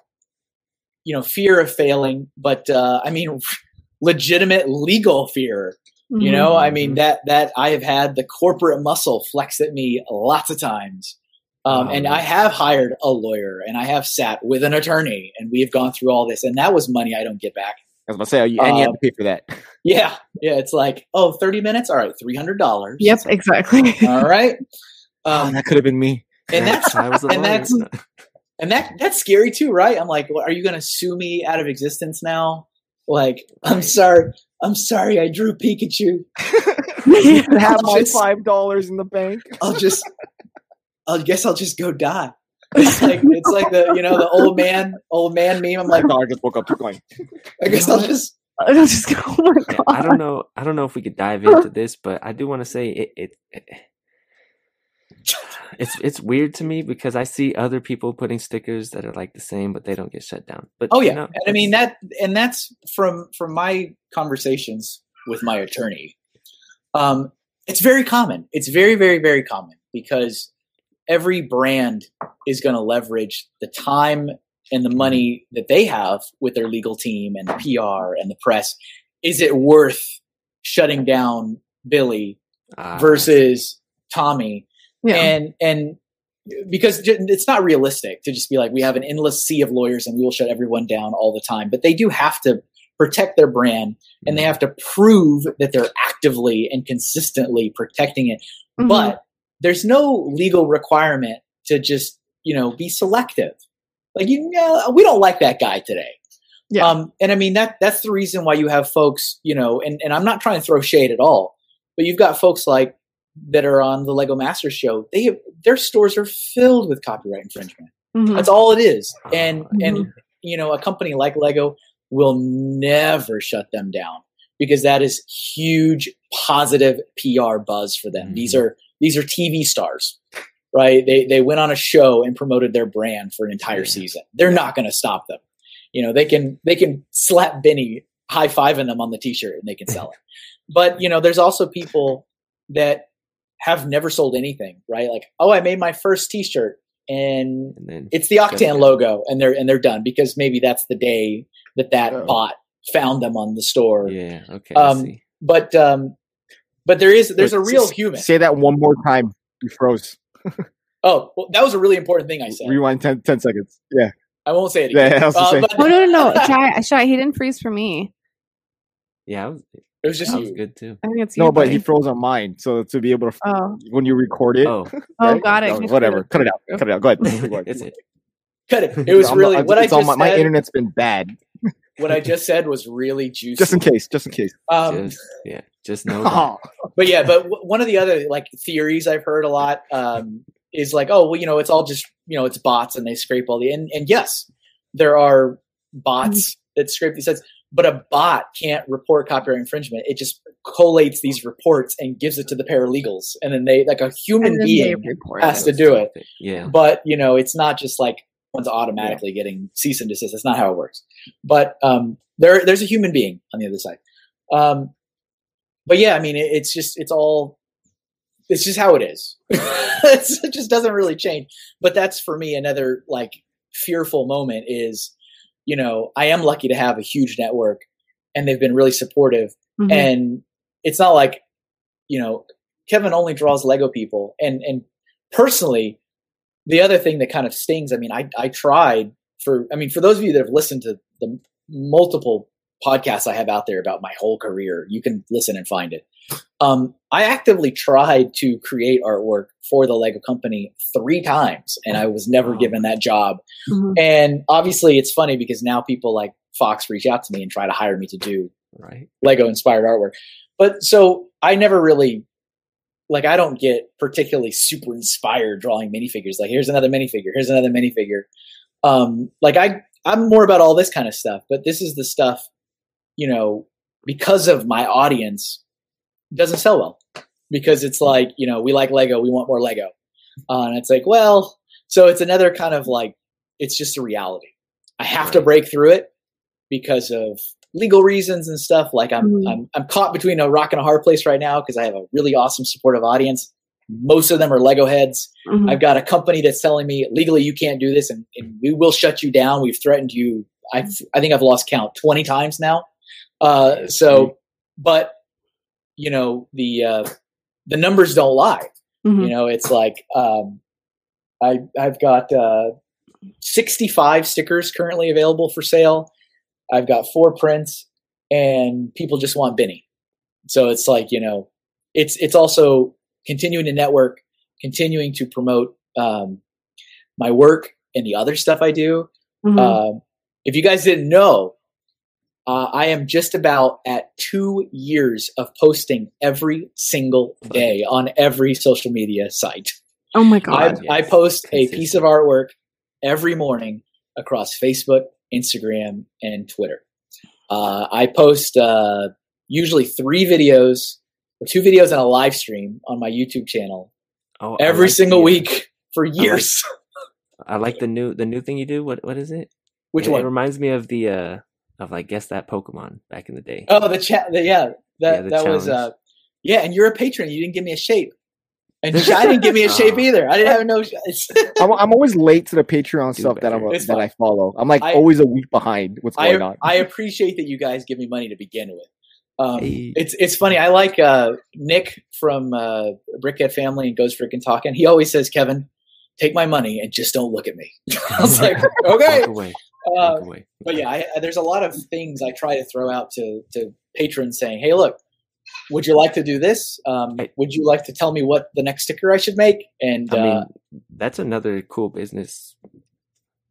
Speaker 2: you know fear of failing, but uh, I mean <laughs> legitimate legal fear. You
Speaker 3: Mhm.
Speaker 2: know, I mean that that I have had the corporate muscle flex at me lots of times. Um,
Speaker 4: Oh,
Speaker 2: and. I have hired a lawyer and I have sat with an attorney and we have gone through all this and that was money I don't get back.
Speaker 1: I was about to say, and you had
Speaker 2: Um,
Speaker 1: to pay for that. <laughs>
Speaker 2: Yeah. Yeah. It's like, oh, 30 minutes. All right. $300.
Speaker 3: Yep, exactly. <laughs>
Speaker 2: All right.
Speaker 1: Oh,
Speaker 2: Um,
Speaker 1: that could have been me.
Speaker 2: and that's, <laughs>
Speaker 4: I was a
Speaker 2: and
Speaker 4: lawyer.
Speaker 2: that's- and that, that's scary too, right? I'm like, well, are you going to sue me out of existence now? Like, I'm sorry. I'm sorry. I drew Pikachu. <laughs>
Speaker 1: you can have
Speaker 2: I'll
Speaker 1: my
Speaker 2: just-
Speaker 1: five dollars in the bank.
Speaker 2: I'll just, I guess I'll just go die. It's <laughs> like, it's like the, you know, the old man, old man meme. I'm like,
Speaker 1: My dollar just woke up. Keep going.
Speaker 2: I guess I'll just, <laughs>
Speaker 3: I'll just go. Oh my god!
Speaker 4: I don't know. I don't know if we could dive into this, but I do want to say it, it, it. It's it's weird to me because I see other people putting stickers that are like the same, but they don't get shut down. But
Speaker 2: Oh
Speaker 4: you
Speaker 2: yeah,
Speaker 4: know,
Speaker 2: and I mean that, and that's from from my conversations with my attorney. Um, it's very common. It's very, very, very common because every brand is going to leverage the time and the money that they have with their legal team and the PR and the press. Is it worth shutting down Billy
Speaker 4: ah,
Speaker 2: versus Tommy?
Speaker 3: Yeah.
Speaker 2: and and because it's not realistic to just be like we have an endless sea of lawyers and we will shut everyone down all the time but they do have to protect their brand and they have to prove that they're actively and consistently protecting it
Speaker 3: Mhm.
Speaker 2: but there's no legal requirement to just you know be selective like you know we don't like that guy today
Speaker 3: Yeah.
Speaker 2: um and i mean that that's the reason why you have folks you know and, and i'm not trying to throw shade at all but you've got folks like that are on the lego masters show they have their stores are filled with copyright infringement.
Speaker 3: Mhm.
Speaker 2: that's all it is. And
Speaker 4: Ah,
Speaker 2: and you know a company like lego will never shut them down because that is huge positive pr buzz for them. These
Speaker 4: Mhm.
Speaker 2: are these are tv stars right? They they went on a show and promoted their brand for an entire
Speaker 4: Yeah.
Speaker 2: season. They're not going to stop them. You know they can they can slap benny high fiving them on the t-shirt and they can sell it. But you know there's also people that have never sold anything right like oh i made my first t-shirt and
Speaker 4: and then
Speaker 2: it's the
Speaker 4: Octan
Speaker 2: logo, and they're and they're done because maybe that's the day that that
Speaker 1: Oh.
Speaker 2: bot found them on the store.
Speaker 4: yeah, okay,
Speaker 2: Um. But um, but there is there's a real
Speaker 1: s-
Speaker 2: human.
Speaker 1: Say that one more time. You froze. <laughs>
Speaker 2: Oh, well, that was a really important thing I said.
Speaker 1: Rewind 10, 10 seconds. Yeah.
Speaker 2: I won't say it
Speaker 1: Yeah,
Speaker 2: again.
Speaker 1: I was gonna
Speaker 2: Uh,
Speaker 1: say.
Speaker 2: but
Speaker 3: Oh no no no! <laughs> Shy, shy. He didn't freeze for me.
Speaker 4: Yeah, I was,
Speaker 2: it was just
Speaker 4: that was
Speaker 2: you.
Speaker 4: good too.
Speaker 3: I think it's you.
Speaker 1: No, but he froze on mine. So to be able to,
Speaker 3: Oh
Speaker 1: when you record it,
Speaker 4: Oh, <laughs>
Speaker 3: oh, got it.
Speaker 1: No, whatever. Cut it out. Cut it out. Go ahead. <laughs>
Speaker 4: It's it.
Speaker 2: Cut it. <laughs> It was
Speaker 1: I'm-
Speaker 2: really
Speaker 1: I'm-
Speaker 2: what I
Speaker 1: it's
Speaker 2: just
Speaker 1: my, my internet's been bad.
Speaker 2: What I just said was really juicy.
Speaker 1: Just in case. Just in case.
Speaker 2: Um,
Speaker 4: Just yeah, just know. that.
Speaker 1: Oh,
Speaker 2: but yeah, but w- one of the other like theories I've heard a lot um, is like, oh, well, you know, it's all just you know, it's bots and they scrape all the and, and yes, there are bots that scrape these sites, but a bot can't report copyright infringement. It just collates these reports and gives it to the paralegals, and then they like a human
Speaker 3: And then they
Speaker 2: being has to do it.
Speaker 4: Yeah,
Speaker 2: But you know, it's not just like one's automatically getting cease and desist. That's not how it works. But um, there, there's a human being on the other side. Um, but yeah, I mean, it, it's just it's all it's just how it is. <laughs> It's- it just doesn't really change. But that's for me another like fearful moment is, you know, I am lucky to have a huge network, and they've been really supportive
Speaker 3: Mhm.
Speaker 2: and it's not like you know kevin only draws lego people and and personally the other thing that kind of stings i mean i i tried for i mean for those of you that have listened to the multiple podcasts i have out there about my whole career you can listen and find it um i actively tried to create artwork for the lego company three times and i was never given that job
Speaker 3: Mhm.
Speaker 2: and obviously, it's funny because now people like Fox reach out to me and try to hire me to do
Speaker 4: Right.
Speaker 2: Lego inspired artwork. But so I never really like I don't get particularly super inspired drawing minifigures. Like here's another minifigure, here's another minifigure. Um, like I I'm more about all this kind of stuff, but this is the stuff, you know, because of my audience, doesn't sell well. Because it's like, you know, we like Lego, we want more Lego. Uh, and it's like, well, so it's another kind of like it's just a reality. I have to break through it because of legal reasons and stuff. Like I'm
Speaker 3: Mhm.
Speaker 2: I'm I'm caught between a rock and a hard place right now because I have a really awesome supportive audience. Most of them are Lego heads.
Speaker 3: Mhm.
Speaker 2: I've got a company that's telling me legally you can't do this and, and we will shut you down. We've threatened you. I I think I've lost count twenty times now. Uh, so, but you know the uh, the numbers don't lie.
Speaker 3: Mhm.
Speaker 2: You know, it's like um, I I've got uh, 65 stickers currently available for sale. I've got four prints, and people just want Benny. So it's like you know, it's it's also continuing to network, continuing to promote um, my work and the other stuff I do.
Speaker 3: Mhm.
Speaker 2: Um, if you guys didn't know, uh, I am just about at two years of posting every single day on every social media site.
Speaker 3: oh my
Speaker 2: I,
Speaker 3: god.
Speaker 4: yes.
Speaker 2: I post a piece of artwork every morning across Facebook, Instagram, and Twitter. Uh, I post uh, usually three videos or two videos and a live stream on my YouTube channel
Speaker 4: Oh,
Speaker 2: every
Speaker 4: like
Speaker 2: single
Speaker 4: the, uh,
Speaker 2: week for years.
Speaker 4: I like the new the new thing you do. What what is it?
Speaker 2: Which
Speaker 4: it, It
Speaker 2: one?
Speaker 4: reminds me of the uh of like guess that Pokemon back in the day.
Speaker 2: Oh, the chat. Yeah, that
Speaker 4: Yeah, the
Speaker 2: that was uh, yeah. And you're a patron. You didn't give me a shape, and <laughs> I didn't give me a shape
Speaker 4: Oh.
Speaker 2: either. I didn't have no. it's- <laughs>
Speaker 1: I'm, I'm always late to the Patreon
Speaker 4: Do
Speaker 1: stuff that I'm that. I follow. I'm like
Speaker 2: I-
Speaker 1: always a week behind. What's
Speaker 2: I
Speaker 1: going on?
Speaker 2: I appreciate that you guys give me money to begin with. Um,
Speaker 4: Hey.
Speaker 2: It's it's funny. I like uh, Nick from uh, Brickhead Family and Goes Freaking Talking. He always says, "Kevin, take my money and just don't look at me." <laughs> I was like, "Okay."
Speaker 4: Walk.
Speaker 2: Uh, but yeah, I, there's a lot of things I try to throw out to to patrons saying, "Hey, look, would you like to do this? Um,
Speaker 4: I-
Speaker 2: would you like to tell me what the next sticker I should make?" And
Speaker 4: I mean,
Speaker 2: uh,
Speaker 4: that's another cool business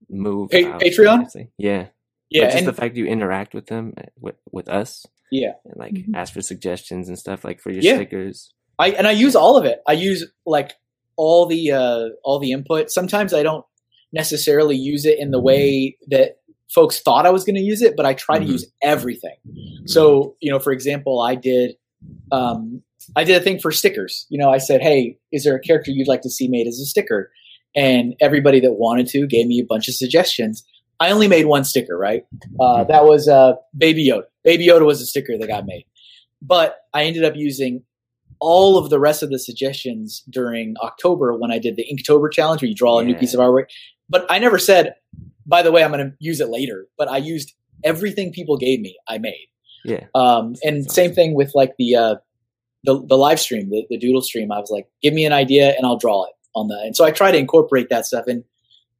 Speaker 4: move.
Speaker 2: Pa- Patreon?
Speaker 4: say. Yeah.
Speaker 2: yeah,
Speaker 4: But just
Speaker 2: and
Speaker 4: the fact you interact with them uh, with with us
Speaker 2: yeah,
Speaker 4: and like
Speaker 3: Mhm.
Speaker 4: ask for suggestions and stuff like for your
Speaker 2: Yeah.
Speaker 4: stickers.
Speaker 2: I and I use all of it. I use like all the uh, all the input. Sometimes I don't necessarily use it in the way that folks thought I was going to use it, but I try
Speaker 4: Mhm.
Speaker 2: to use everything. So you know, for example, I did um, I did a thing for stickers. You know, I said, "Hey, is there a character you'd like to see made as a sticker?" And everybody that wanted to gave me a bunch of suggestions. I only made one sticker, right? Uh, that was uh, Baby Yoda. Baby Yoda was a sticker that got made, but I ended up using all of the rest of the suggestions during October when I did the Inktober challenge, where you draw a new piece of artwork. But I never said, by the way, I'm going to use it later. But I used everything people gave me. I made.
Speaker 4: Yeah.
Speaker 2: Um, and
Speaker 4: That's
Speaker 2: same thing with like the uh, the the live stream, the, the doodle stream. I was like, give me an idea and I'll draw it on that. And so I try to incorporate that stuff. And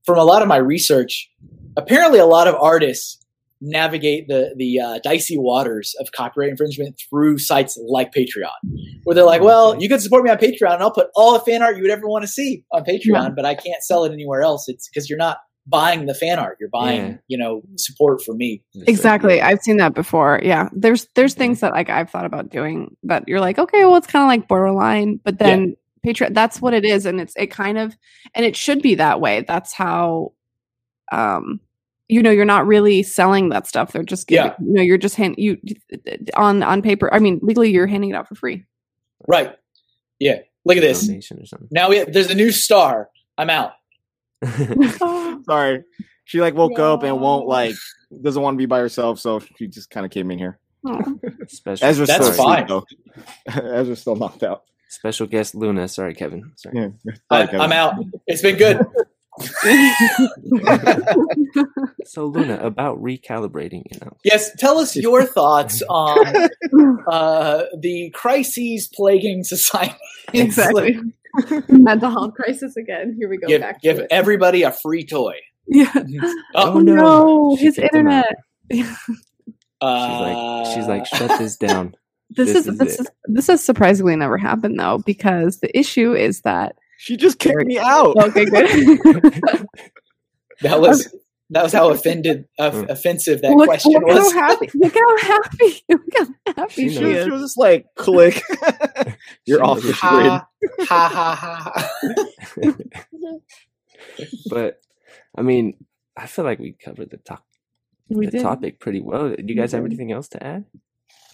Speaker 2: from a lot of my research, apparently a lot of artists navigate the the uh, dicey waters of copyright infringement through sites like Patreon, where they're like, well, you can support me on Patreon, and I'll put all the fan art you would ever want to see on Patreon,
Speaker 3: Yeah.
Speaker 2: but I can't sell it anywhere else. It's because you're not buying the fan art; you're buying,
Speaker 4: Yeah.
Speaker 2: you know, support for me.
Speaker 4: Just like,
Speaker 3: Exactly.
Speaker 4: yeah.
Speaker 3: I've seen that before. Yeah. There's there's things that like I've thought about doing but you're like, okay, well it's kind of like borderline, but
Speaker 2: Yeah.
Speaker 3: then Patreon that's what it is and it's it kind of and it should be that way. That's how um you know, you're not really selling that stuff. They're just giving,
Speaker 2: Yeah.
Speaker 3: you know, you're just hand you on on paper. I mean, legally you're handing it out for free.
Speaker 2: Right? Yeah. Look at this.
Speaker 4: Or something.
Speaker 2: Now we have, there's a new star. I'm out. <laughs>
Speaker 1: Sorry, she like woke up and won't like doesn't want to be by herself, so she just kind of came in here.
Speaker 3: Aw.
Speaker 4: special
Speaker 1: Ezra's
Speaker 2: That's
Speaker 1: still
Speaker 2: fine.
Speaker 1: asleep, though. <laughs> Ezra's still knocked out.
Speaker 4: special guest Luna. Sorry, Kevin. Sorry.
Speaker 1: Yeah, Sorry,
Speaker 2: I'm,
Speaker 1: Kevin.
Speaker 2: I'm out. It's been good. <laughs>
Speaker 4: So Luna, about recalibrating, you know.
Speaker 2: Yes. Tell us your <laughs> thoughts on uh, the crises plaguing society.
Speaker 3: exactly. <laughs> Mental health crisis again. Here we go
Speaker 2: give
Speaker 3: back
Speaker 2: give everybody a free toy.
Speaker 3: Yeah. <laughs>
Speaker 2: Oh,
Speaker 3: Oh no,
Speaker 4: She
Speaker 3: his
Speaker 4: kicked him out.
Speaker 3: internet.
Speaker 4: She's like, she's like, shut this down.
Speaker 3: This,
Speaker 4: This
Speaker 3: is
Speaker 4: is
Speaker 3: this
Speaker 4: it.
Speaker 3: is this has surprisingly never happened though because the issue is that
Speaker 1: She just kicked me out.
Speaker 3: okay good <laughs>
Speaker 2: that was that was how offended, uh,
Speaker 4: Mm.
Speaker 2: offensive that
Speaker 3: look,
Speaker 2: question
Speaker 3: look
Speaker 2: was.
Speaker 3: how happy! Look how happy! <laughs> Look how happy
Speaker 4: She
Speaker 3: she
Speaker 1: She was,
Speaker 3: is.
Speaker 1: she was just like, click. <laughs> You're
Speaker 4: She
Speaker 1: off
Speaker 4: knows
Speaker 1: the
Speaker 4: what
Speaker 1: grid.
Speaker 2: ha, ha ha ha.
Speaker 4: but I mean, I feel like we covered the top
Speaker 3: We
Speaker 4: the
Speaker 3: did.
Speaker 4: topic pretty well. Do you guys have anything else to add?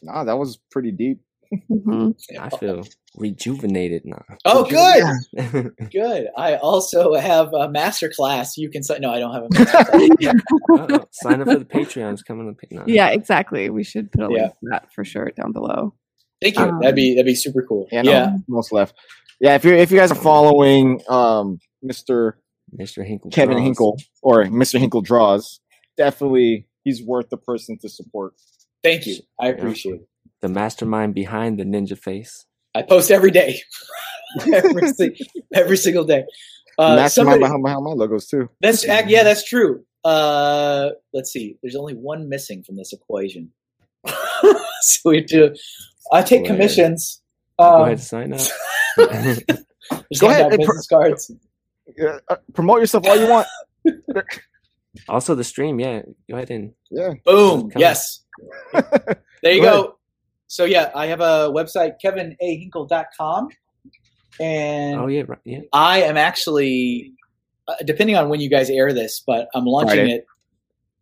Speaker 1: Nah, that was pretty deep.
Speaker 3: Mhm. <laughs>
Speaker 4: I feel rejuvenated now.
Speaker 2: Oh, good, <laughs> good. I also have a master class. You can sign. No, I don't have a <laughs> master class.
Speaker 4: Sign up for the Patreon. It's coming up. No.
Speaker 3: Yeah, exactly. We should put a link
Speaker 2: Yeah.
Speaker 3: to that for sure down below.
Speaker 2: Thank you.
Speaker 3: Um,
Speaker 2: that'd be that'd be super cool.
Speaker 1: Yeah,
Speaker 2: Yeah.
Speaker 1: no, most left. Yeah, if you if you guys are following um Mr.
Speaker 4: Mr. Hinkle.
Speaker 1: Kevin
Speaker 4: draws.
Speaker 1: Hinkle or Mr. Hinkle draws, definitely he's worth the person to support.
Speaker 2: Thank you. I appreciate it.
Speaker 4: The mastermind behind the ninja face.
Speaker 2: I post every day, <laughs> every, every single day. Uh,
Speaker 1: Mastermind
Speaker 2: somebody,
Speaker 1: behind, behind my logos too.
Speaker 2: that's yeah, that's true. Uh, let's see. There's only one missing from this equation. <laughs> so we do. I take
Speaker 4: Go ahead.
Speaker 2: commissions.
Speaker 4: Go
Speaker 2: Um,
Speaker 4: ahead, sign up. <laughs>
Speaker 2: just
Speaker 1: Go ahead,
Speaker 2: out
Speaker 1: and pro-
Speaker 2: business cards.
Speaker 1: Yeah, uh, promote yourself all you want.
Speaker 4: also, the stream. Yeah, go ahead and
Speaker 1: Yeah.
Speaker 2: Boom. Yes. There you
Speaker 1: Go
Speaker 2: go. So yeah, I have a website, kevinahinkle.com. And
Speaker 4: oh yeah, right, yeah.
Speaker 2: I am actually, uh, depending on when you guys air this, but I'm launching
Speaker 1: Friday.
Speaker 2: it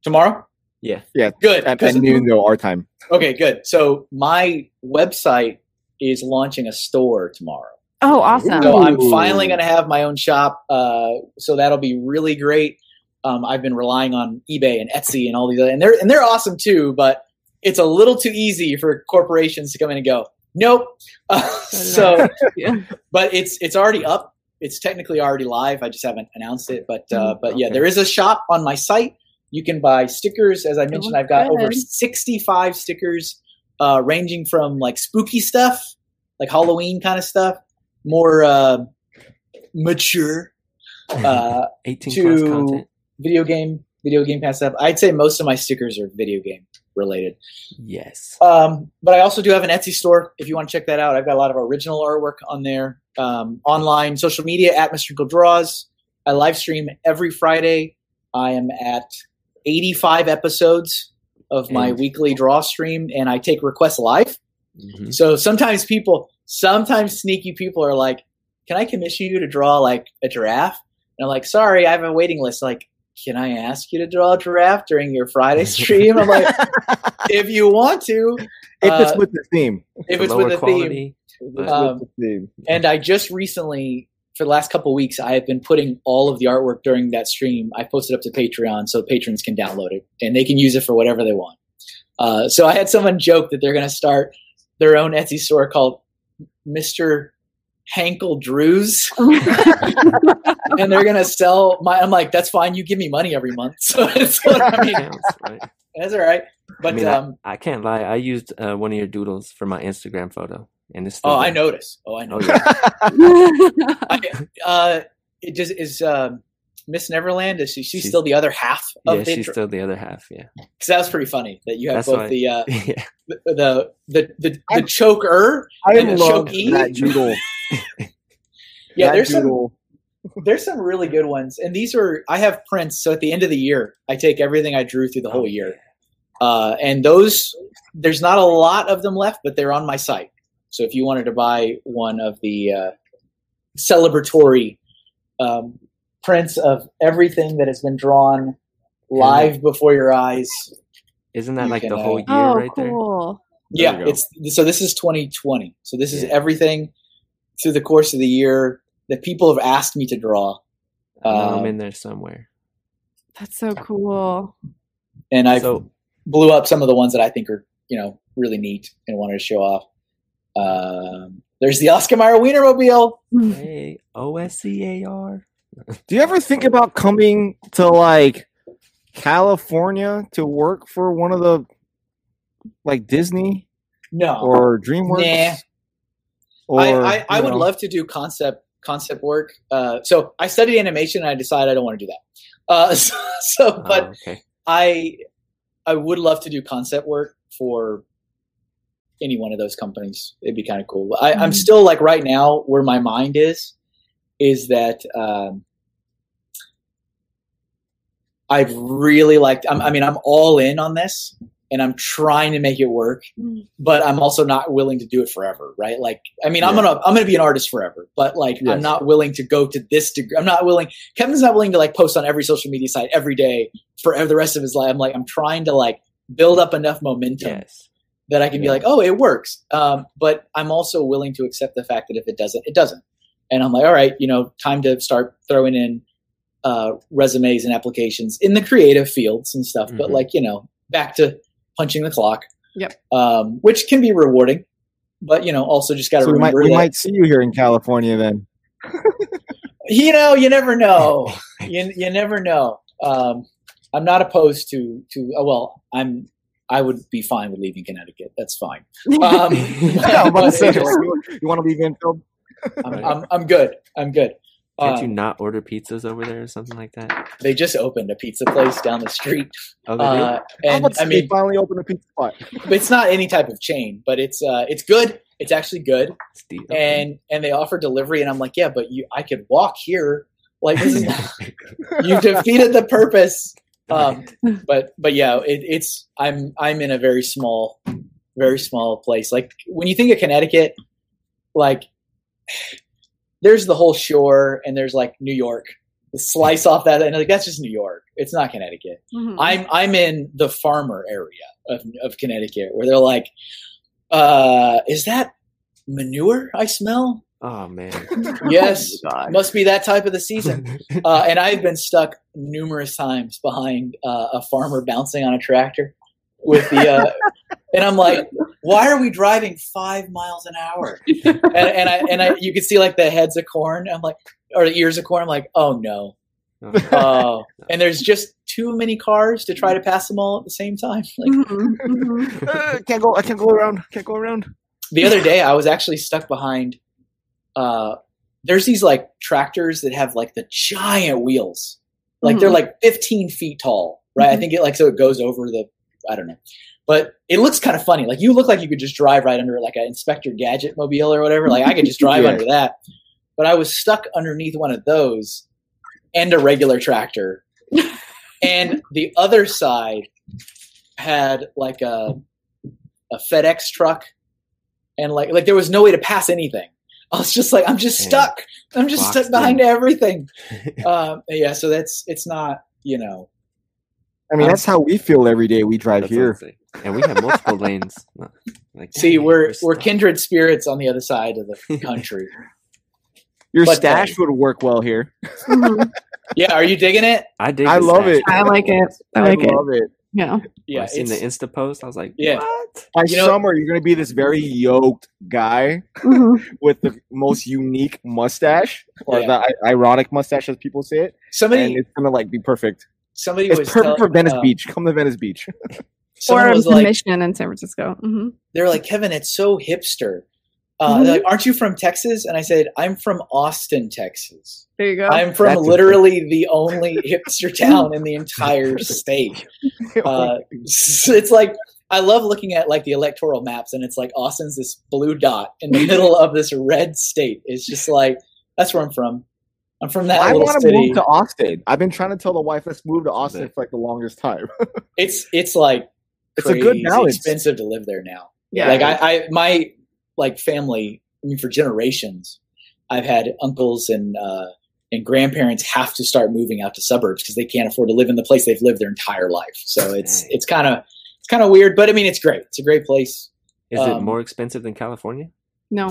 Speaker 2: tomorrow.
Speaker 4: Yeah.
Speaker 1: Yeah.
Speaker 2: Good.
Speaker 1: At,
Speaker 2: 'cause-
Speaker 1: at noon though, our time.
Speaker 2: okay, good. So my website is launching a store tomorrow.
Speaker 3: Oh, awesome!
Speaker 2: So I'm finally going to have my own shop. Uh, so that'll be really great. Um, I've been relying on eBay and Etsy and all these, other, and they're and they're awesome too. But it's a little too easy for corporations to come in and go, nope. <laughs> Uh, so, <laughs>
Speaker 3: Yeah.
Speaker 2: but it's it's already up. It's technically already live. I just haven't announced it. But uh, but yeah, there is a shop on my site. You can buy stickers. As I mentioned,
Speaker 3: Oh,
Speaker 2: I've got over 65 stickers, uh, ranging from like spooky stuff, like Halloween kind of stuff, more uh, mature uh,
Speaker 4: 18
Speaker 2: to-
Speaker 4: content.
Speaker 2: video game, video game kind of stuff. I'd say most of my stickers are video game related.
Speaker 4: Yes.
Speaker 2: Um, but I also do have an Etsy store if you want to check that out. I've got a lot of original artwork on there. Um, online, social media at Mr. Hinkle Draws. I live stream every Friday. I am at 85 episodes of my
Speaker 4: And-
Speaker 2: weekly draw stream, and I take requests live.
Speaker 4: Mhm.
Speaker 2: So sometimes people, sometimes sneaky people are like, "Can I commission you to draw like a giraffe?" And I'm like, "Sorry, I have a waiting list." Like, can I ask you to draw a giraffe during your Friday <laughs> stream? I'm like, if you want to,
Speaker 1: if it's
Speaker 2: Uh,
Speaker 1: with the theme.
Speaker 2: if it's with a theme.
Speaker 4: quality,
Speaker 1: If
Speaker 4: but-
Speaker 1: it's
Speaker 2: Um,
Speaker 1: with the theme.
Speaker 2: And I just recently, for the last couple of weeks, I have been putting all of the artwork during that stream. I posted up to Patreon so patrons can download it and they can use it for whatever they want. Uh, so I had someone joke that they're going to start their own Etsy store called Mr. Hinkle Draws, <laughs> <laughs> <laughs> and they're going to sell my. I'm like, that's fine. You give me money every month, <laughs> so it's what I mean.
Speaker 4: counts, right?
Speaker 2: That's all right. But
Speaker 4: I mean,
Speaker 2: um,
Speaker 4: I, I can't lie. I used uh, one of your doodles for my Instagram photo, and it's still
Speaker 2: oh, I notice. Oh, I know.
Speaker 4: Oh yeah. <laughs>
Speaker 2: I, uh, it just is um, Miss Neverland. Is she? She's,
Speaker 4: She's-
Speaker 2: still the other half of
Speaker 4: yeah,
Speaker 2: the.
Speaker 4: she's still the other half. Yeah.
Speaker 2: Because that was pretty funny that you have
Speaker 4: That's
Speaker 2: both
Speaker 4: why-
Speaker 2: the, uh,
Speaker 4: yeah.
Speaker 2: the the the the, the
Speaker 1: I-
Speaker 2: choker.
Speaker 1: I
Speaker 2: and the
Speaker 1: love
Speaker 2: Shoki.
Speaker 1: that doodle.
Speaker 2: Yeah,
Speaker 1: That
Speaker 2: there's some
Speaker 1: doodle.
Speaker 2: There's some really good ones, and these are I have prints. So at the end of the year, I take everything I drew through the whole year, uh, and those there's not a lot of them left, but they're on my site. So if you wanted to buy one of the uh, celebratory um, prints of everything that has been drawn live before your eyes,
Speaker 4: Isn't that
Speaker 2: You
Speaker 4: like
Speaker 2: can,
Speaker 4: the
Speaker 2: uh,
Speaker 4: whole year
Speaker 3: oh,
Speaker 4: right there?
Speaker 3: cool!
Speaker 1: There
Speaker 2: yeah,
Speaker 1: you go.
Speaker 2: it's so this is 2020. So this is
Speaker 4: Yeah.
Speaker 2: everything through the course of the year that people have asked me to draw,
Speaker 4: I know I'm
Speaker 2: Um,
Speaker 4: in there somewhere.
Speaker 3: That's so cool.
Speaker 2: and I
Speaker 4: So
Speaker 2: blew up some of the ones that I think are you know really neat and wanted to show off. Um, there's the Oscar Mayer Wienermobile.
Speaker 4: hey, OSCAR.
Speaker 1: Do you ever think about coming to like California to work for one of the like Disney
Speaker 2: No,
Speaker 1: or DreamWorks?
Speaker 2: Nah.
Speaker 1: Or,
Speaker 2: I, I, I would
Speaker 1: know,
Speaker 2: love to do concept concept work. Uh, so I studied animation, and I decided I don't want to do that. Uh, <laughs> so, so, but
Speaker 4: oh, okay.
Speaker 2: I I would love to do concept work for any one of those companies. It'd be kind of cool. I, I'm
Speaker 3: Mhm.
Speaker 2: still like right now where my mind is is that um, I've really liked. I'm, I mean, I'm all in on this, and I'm trying to make it work.
Speaker 3: Mm.
Speaker 2: But I'm also not willing to do it forever, right? Like, I mean, I'm gonna I'm gonna be an artist forever, but like, I'm not willing to go to this degree. I'm not willing. Kevin's not willing to like post on every social media site every day for the rest of his life. I'm like, I'm trying to like build up enough momentum
Speaker 4: Yes.
Speaker 2: that I can be like, oh, it works. Um, but I'm also willing to accept the fact that if it doesn't, it doesn't. And I'm like, all right, you know, time to start throwing in uh, resumes and applications in the creative fields and stuff. But
Speaker 4: Mhm.
Speaker 2: like, you know, back to punching the clock.
Speaker 3: Yep.
Speaker 2: Um, which can be rewarding, but you know, also just got to
Speaker 1: So we might
Speaker 2: remember
Speaker 1: we
Speaker 2: that
Speaker 1: might see you here in California then. <laughs>
Speaker 2: you know, you never know. <laughs> you you never know. Um, I'm not opposed to to. Oh, well, I'm. I would be fine with leaving Connecticut. That's fine. Um,
Speaker 1: Yeah, I'm say, you, you want to leave Enfield?
Speaker 2: I'm, I'm, I'm good. I'm good.
Speaker 4: Can't
Speaker 2: Um,
Speaker 4: you not order pizzas over there or something like that?
Speaker 2: they just opened a pizza place down the street,
Speaker 4: Oh, they
Speaker 2: uh, and
Speaker 1: about
Speaker 2: I
Speaker 1: they
Speaker 2: mean,
Speaker 1: finally opened a pizza spot. <laughs>
Speaker 2: it's not any type of chain, but it's uh, it's good. It's actually good,
Speaker 4: do? Steve.
Speaker 2: and and they offer delivery, and I'm like, yeah, but you, I could walk here. Like this is <laughs> you defeated the purpose. <laughs> Um, but but yeah, it, it's I'm I'm in a very small, very small place. Like when you think of Connecticut, like there's the whole shore, and there's like New York. Slice off that, and like that's just New York. It's not Connecticut.
Speaker 3: Mhm.
Speaker 2: I'm I'm in the farmer area of of Connecticut, where they're like, uh, "Is that manure I smell?"
Speaker 4: oh man. <laughs>
Speaker 2: Yes,
Speaker 3: Oh
Speaker 2: must be that type of the season <laughs> uh, and I've been stuck numerous times behind uh, a farmer bouncing on a tractor with the, uh, and I'm like, why are we driving five miles an hour? <laughs> And, and I and I, you can see like the heads of corn. I'm like, or the ears of corn. I'm like, oh no,
Speaker 4: Oh,
Speaker 2: and there's just too many cars to try to pass them all at the same time. <laughs> Like
Speaker 3: Mhm, mhm.
Speaker 1: Uh, can't go. I can't go around. Can't go around.
Speaker 2: the other day, I was actually stuck behind. Uh, there's these like tractors that have like the giant wheels, like they're
Speaker 3: Mhm.
Speaker 2: like 15 feet tall, right? I
Speaker 3: Mhm.
Speaker 2: think it like so it goes over the, I don't know, but it looks kind of funny. Like you look like you could just drive right under like an Inspector Gadget mobile or whatever. Like I could just <laughs> drive
Speaker 1: Yeah.
Speaker 2: under that, but I was stuck underneath one of those and a regular tractor, <laughs> and the other side had like a a FedEx truck, and like like there was no way to pass anything. I was just like, I'm just stuck. I'm just
Speaker 4: Boxed
Speaker 2: stuck behind everything. <laughs> Um, yeah, so that's it's not you know
Speaker 1: I mean,
Speaker 2: Um,
Speaker 1: that's how we feel every day we drive
Speaker 4: That's what I'm
Speaker 1: here.
Speaker 4: saying. And we have multiple lanes. <laughs> Like,
Speaker 2: see
Speaker 4: dang,
Speaker 2: we're we're kindred spirits on the other side of the <laughs> country.
Speaker 1: Your
Speaker 2: But,
Speaker 1: stash would work well here.
Speaker 3: Mhm.
Speaker 2: yeah, are you digging it?
Speaker 4: I dig.
Speaker 1: I love
Speaker 4: stash.
Speaker 1: it.
Speaker 3: I like it. I like it.
Speaker 1: love it.
Speaker 3: Yeah.
Speaker 2: Yeah,
Speaker 4: I seen the Insta post. I was like,
Speaker 2: Yeah.
Speaker 4: what?
Speaker 1: By
Speaker 2: You know-
Speaker 1: summer, you're going to be this very yoked guy
Speaker 3: Mhm. <laughs>
Speaker 1: with the most unique mustache, or
Speaker 2: Yeah.
Speaker 1: the i- ironic mustache, as people say it,
Speaker 2: somebody
Speaker 1: and it's going to like be perfect.
Speaker 2: somebody
Speaker 1: It's
Speaker 2: was
Speaker 1: perfect
Speaker 2: tell-
Speaker 1: for Venice
Speaker 2: uh,
Speaker 1: Beach. Come to Venice Beach.
Speaker 2: Someone
Speaker 3: Or
Speaker 2: was
Speaker 3: the
Speaker 2: like,
Speaker 3: mission in San Francisco. hmm
Speaker 2: they're like, Kevin, it's so hipster. Uh,
Speaker 3: Mhm.
Speaker 2: they're like, aren't you from Texas? And I said, I'm from Austin, Texas.
Speaker 3: There you go.
Speaker 2: I'm from
Speaker 1: That's
Speaker 2: literally the only <laughs> hipster town in the entire state. Uh, so it's like I love looking at like the electoral maps, and it's like Austin's this blue dot in the middle <laughs> of this red state. It's just like that's where I'm from. I'm from that
Speaker 1: I
Speaker 2: little
Speaker 1: want to
Speaker 2: city.
Speaker 1: move to Austin. I've been trying to tell the wife let's move to Austin for like the longest time. <laughs>
Speaker 2: it's it's like
Speaker 1: It's a good
Speaker 2: crazy
Speaker 1: balance.
Speaker 2: Expensive to live there now.
Speaker 3: yeah.
Speaker 2: like I, I my like family i mean for generations i've had uncles and uh and grandparents have to start moving out to suburbs because they can't afford to live in the place they've lived their entire life so it's
Speaker 4: Dang.
Speaker 2: it's kind of it's kind of weird but i mean it's great it's a great place
Speaker 4: Is it
Speaker 2: Um,
Speaker 4: more expensive than California?
Speaker 3: no,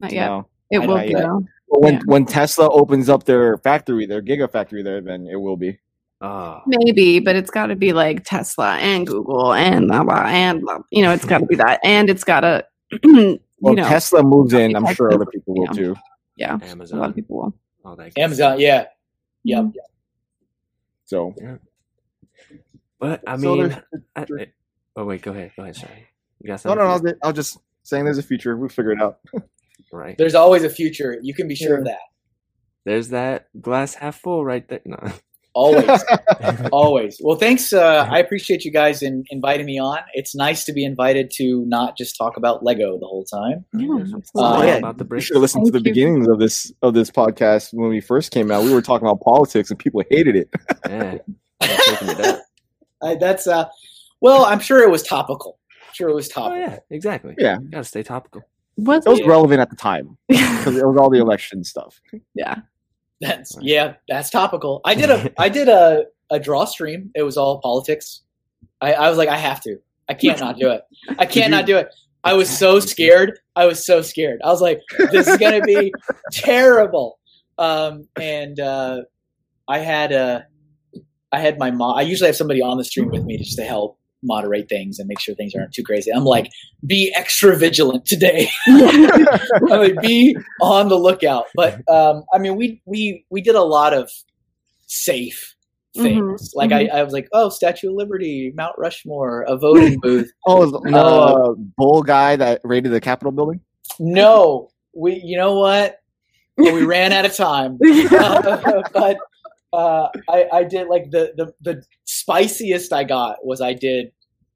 Speaker 3: not yet.
Speaker 1: No.
Speaker 3: It
Speaker 2: I
Speaker 3: will be though.
Speaker 1: But when
Speaker 3: Yeah.
Speaker 1: when Tesla opens up their factory, their gigafactory there, then it will be.
Speaker 4: Oh,
Speaker 3: Maybe, but it's got to be like Tesla and Google and blah blah and blah. You know, it's got to be that, and it's got to. <clears throat> you
Speaker 1: Well,
Speaker 3: know,
Speaker 1: Tesla moves in. I'm sure other people will
Speaker 3: yeah.
Speaker 1: too.
Speaker 3: yeah, a lot of people will.
Speaker 4: All that. good
Speaker 2: amazon yeah yep
Speaker 3: Mhm.
Speaker 1: So
Speaker 4: But I
Speaker 1: So
Speaker 4: mean,
Speaker 1: there's-
Speaker 4: I, I- oh wait, go ahead, go ahead, sorry. You got
Speaker 1: no,
Speaker 4: something?
Speaker 1: no, no. I was, I was just saying there's a future. We'll figure it out. <laughs>
Speaker 4: right.
Speaker 2: there's always a future you can be sure of that
Speaker 4: There's that glass half full right there. No.
Speaker 2: Always <laughs> always well thanks uh i appreciate you guys in inviting me on it's nice to be invited to not just talk about lego the whole time
Speaker 3: Yeah,
Speaker 4: Oh.
Speaker 2: Uh,
Speaker 1: yeah,
Speaker 4: about the
Speaker 1: You should have listened to the
Speaker 3: you.
Speaker 1: beginnings of this of this podcast when we first came out. We were talking about politics and people hated it.
Speaker 4: Yeah. I'm it. <laughs>
Speaker 2: I, that's uh, well, I'm sure it was topical. sure, it was
Speaker 4: Oh
Speaker 2: topical.
Speaker 4: yeah, exactly.
Speaker 1: Yeah.
Speaker 4: You gotta stay topical.
Speaker 3: Was
Speaker 1: It was
Speaker 3: it?
Speaker 1: relevant at the time because it was all the <laughs> election stuff.
Speaker 3: yeah.
Speaker 2: That's yeah, that's topical. I did a <laughs> I did a a draw stream. It was all politics. I, I was like, I have to. I can't not do it. I can't not do it. I was so <laughs> scared. I was so scared. I was like, this is gonna be <laughs> terrible. Um, and uh, I had uh, I had my mom. I usually have somebody on the stream with me just to help moderate things and make sure things aren't too crazy. I'm like, be extra vigilant today. <laughs> <laughs> I'm like, be on the lookout. But um, I mean, we we we did a lot of safe things. Like I, I was like, oh, Statue of Liberty, Mount Rushmore, a voting <laughs> booth.
Speaker 1: Oh, was no
Speaker 2: Uh,
Speaker 1: uh, bull guy that raided the Capitol building.
Speaker 2: No, we. You know what? Well, we ran out of time. Uh, but uh, I, I did like the, the the spiciest I got was I did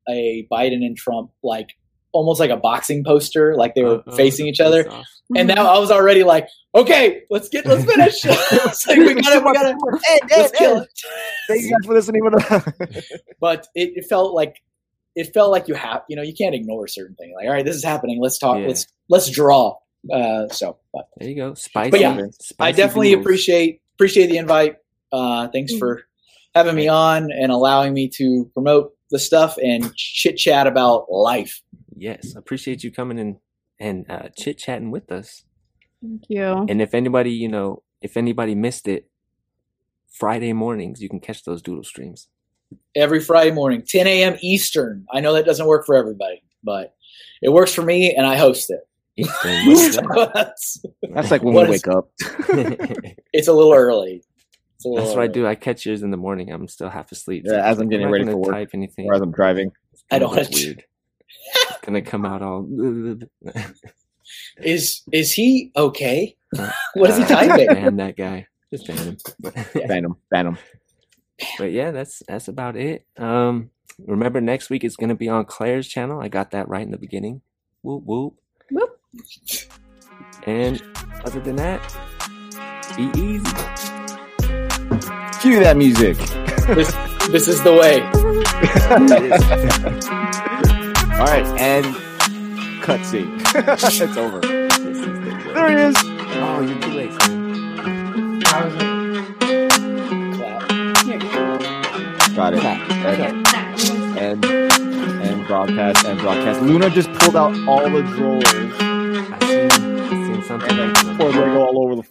Speaker 2: a Biden and Trump like almost like a boxing poster, like they were
Speaker 4: Uh-oh,
Speaker 2: facing each other.
Speaker 4: off.
Speaker 2: And now I was already like, okay, let's get let's finish. <laughs> <laughs> it's like we gotta we gotta <laughs>
Speaker 1: Hey,
Speaker 2: let's kill it.
Speaker 1: Thank you guys for listening. With
Speaker 2: But it, it felt like it felt like you have you know you can't ignore certain things. Like all right, this is happening. Let's talk.
Speaker 4: Yeah.
Speaker 2: Let's let's draw. Uh, so but
Speaker 4: There you go. Spicy.
Speaker 2: But yeah, I definitely
Speaker 4: doodles.
Speaker 2: appreciate appreciate the invite. Uh, thanks for having me on and allowing me to promote the stuff and chit chat about life.
Speaker 4: Yes, appreciate you coming in and uh, chit chatting with us.
Speaker 3: Thank you.
Speaker 4: And if anybody, you know, if anybody missed it, Friday mornings you can catch those doodle streams.
Speaker 2: Every Friday morning, 10 a.m. Eastern. I know that doesn't work for everybody, but it works for me, and I host it.
Speaker 4: Eastern,
Speaker 2: So <laughs> that's,
Speaker 1: That's like when
Speaker 2: What
Speaker 1: we
Speaker 2: is-
Speaker 1: wake up. <laughs> <laughs>
Speaker 2: it's a little early. It's little
Speaker 4: That's what I do. I catch yours in the morning. I'm still half asleep.
Speaker 1: Yeah, as I'm getting
Speaker 4: not
Speaker 1: ready
Speaker 4: gonna
Speaker 1: for work,
Speaker 4: Type anything.
Speaker 1: or as I'm driving.
Speaker 2: I don't
Speaker 4: look
Speaker 2: wanna-
Speaker 4: weird. it's gonna come out all.
Speaker 2: Is is he okay? <laughs> What is he
Speaker 4: Uh,
Speaker 2: typing?
Speaker 4: Ban that guy. Just ban him. <laughs>
Speaker 1: Ban him. Ban him.
Speaker 4: but yeah, that's that's about it. Um, remember next week it's gonna be on Claire's channel. I got that right in the beginning. Whoop whoop.
Speaker 3: Whoop.
Speaker 4: And other than that, be easy.
Speaker 1: Cue that music.
Speaker 2: this this is the way. <laughs>
Speaker 1: All right, and cutscene. <laughs> it's over.
Speaker 4: The.
Speaker 1: There he is.
Speaker 4: Oh, you're too late.
Speaker 2: Clap.
Speaker 1: Got it. And, and and broadcast and broadcast. Luna just pulled out all the drawers
Speaker 4: I seen, I seen something.
Speaker 1: and then
Speaker 4: happening.
Speaker 1: poured Lego all over the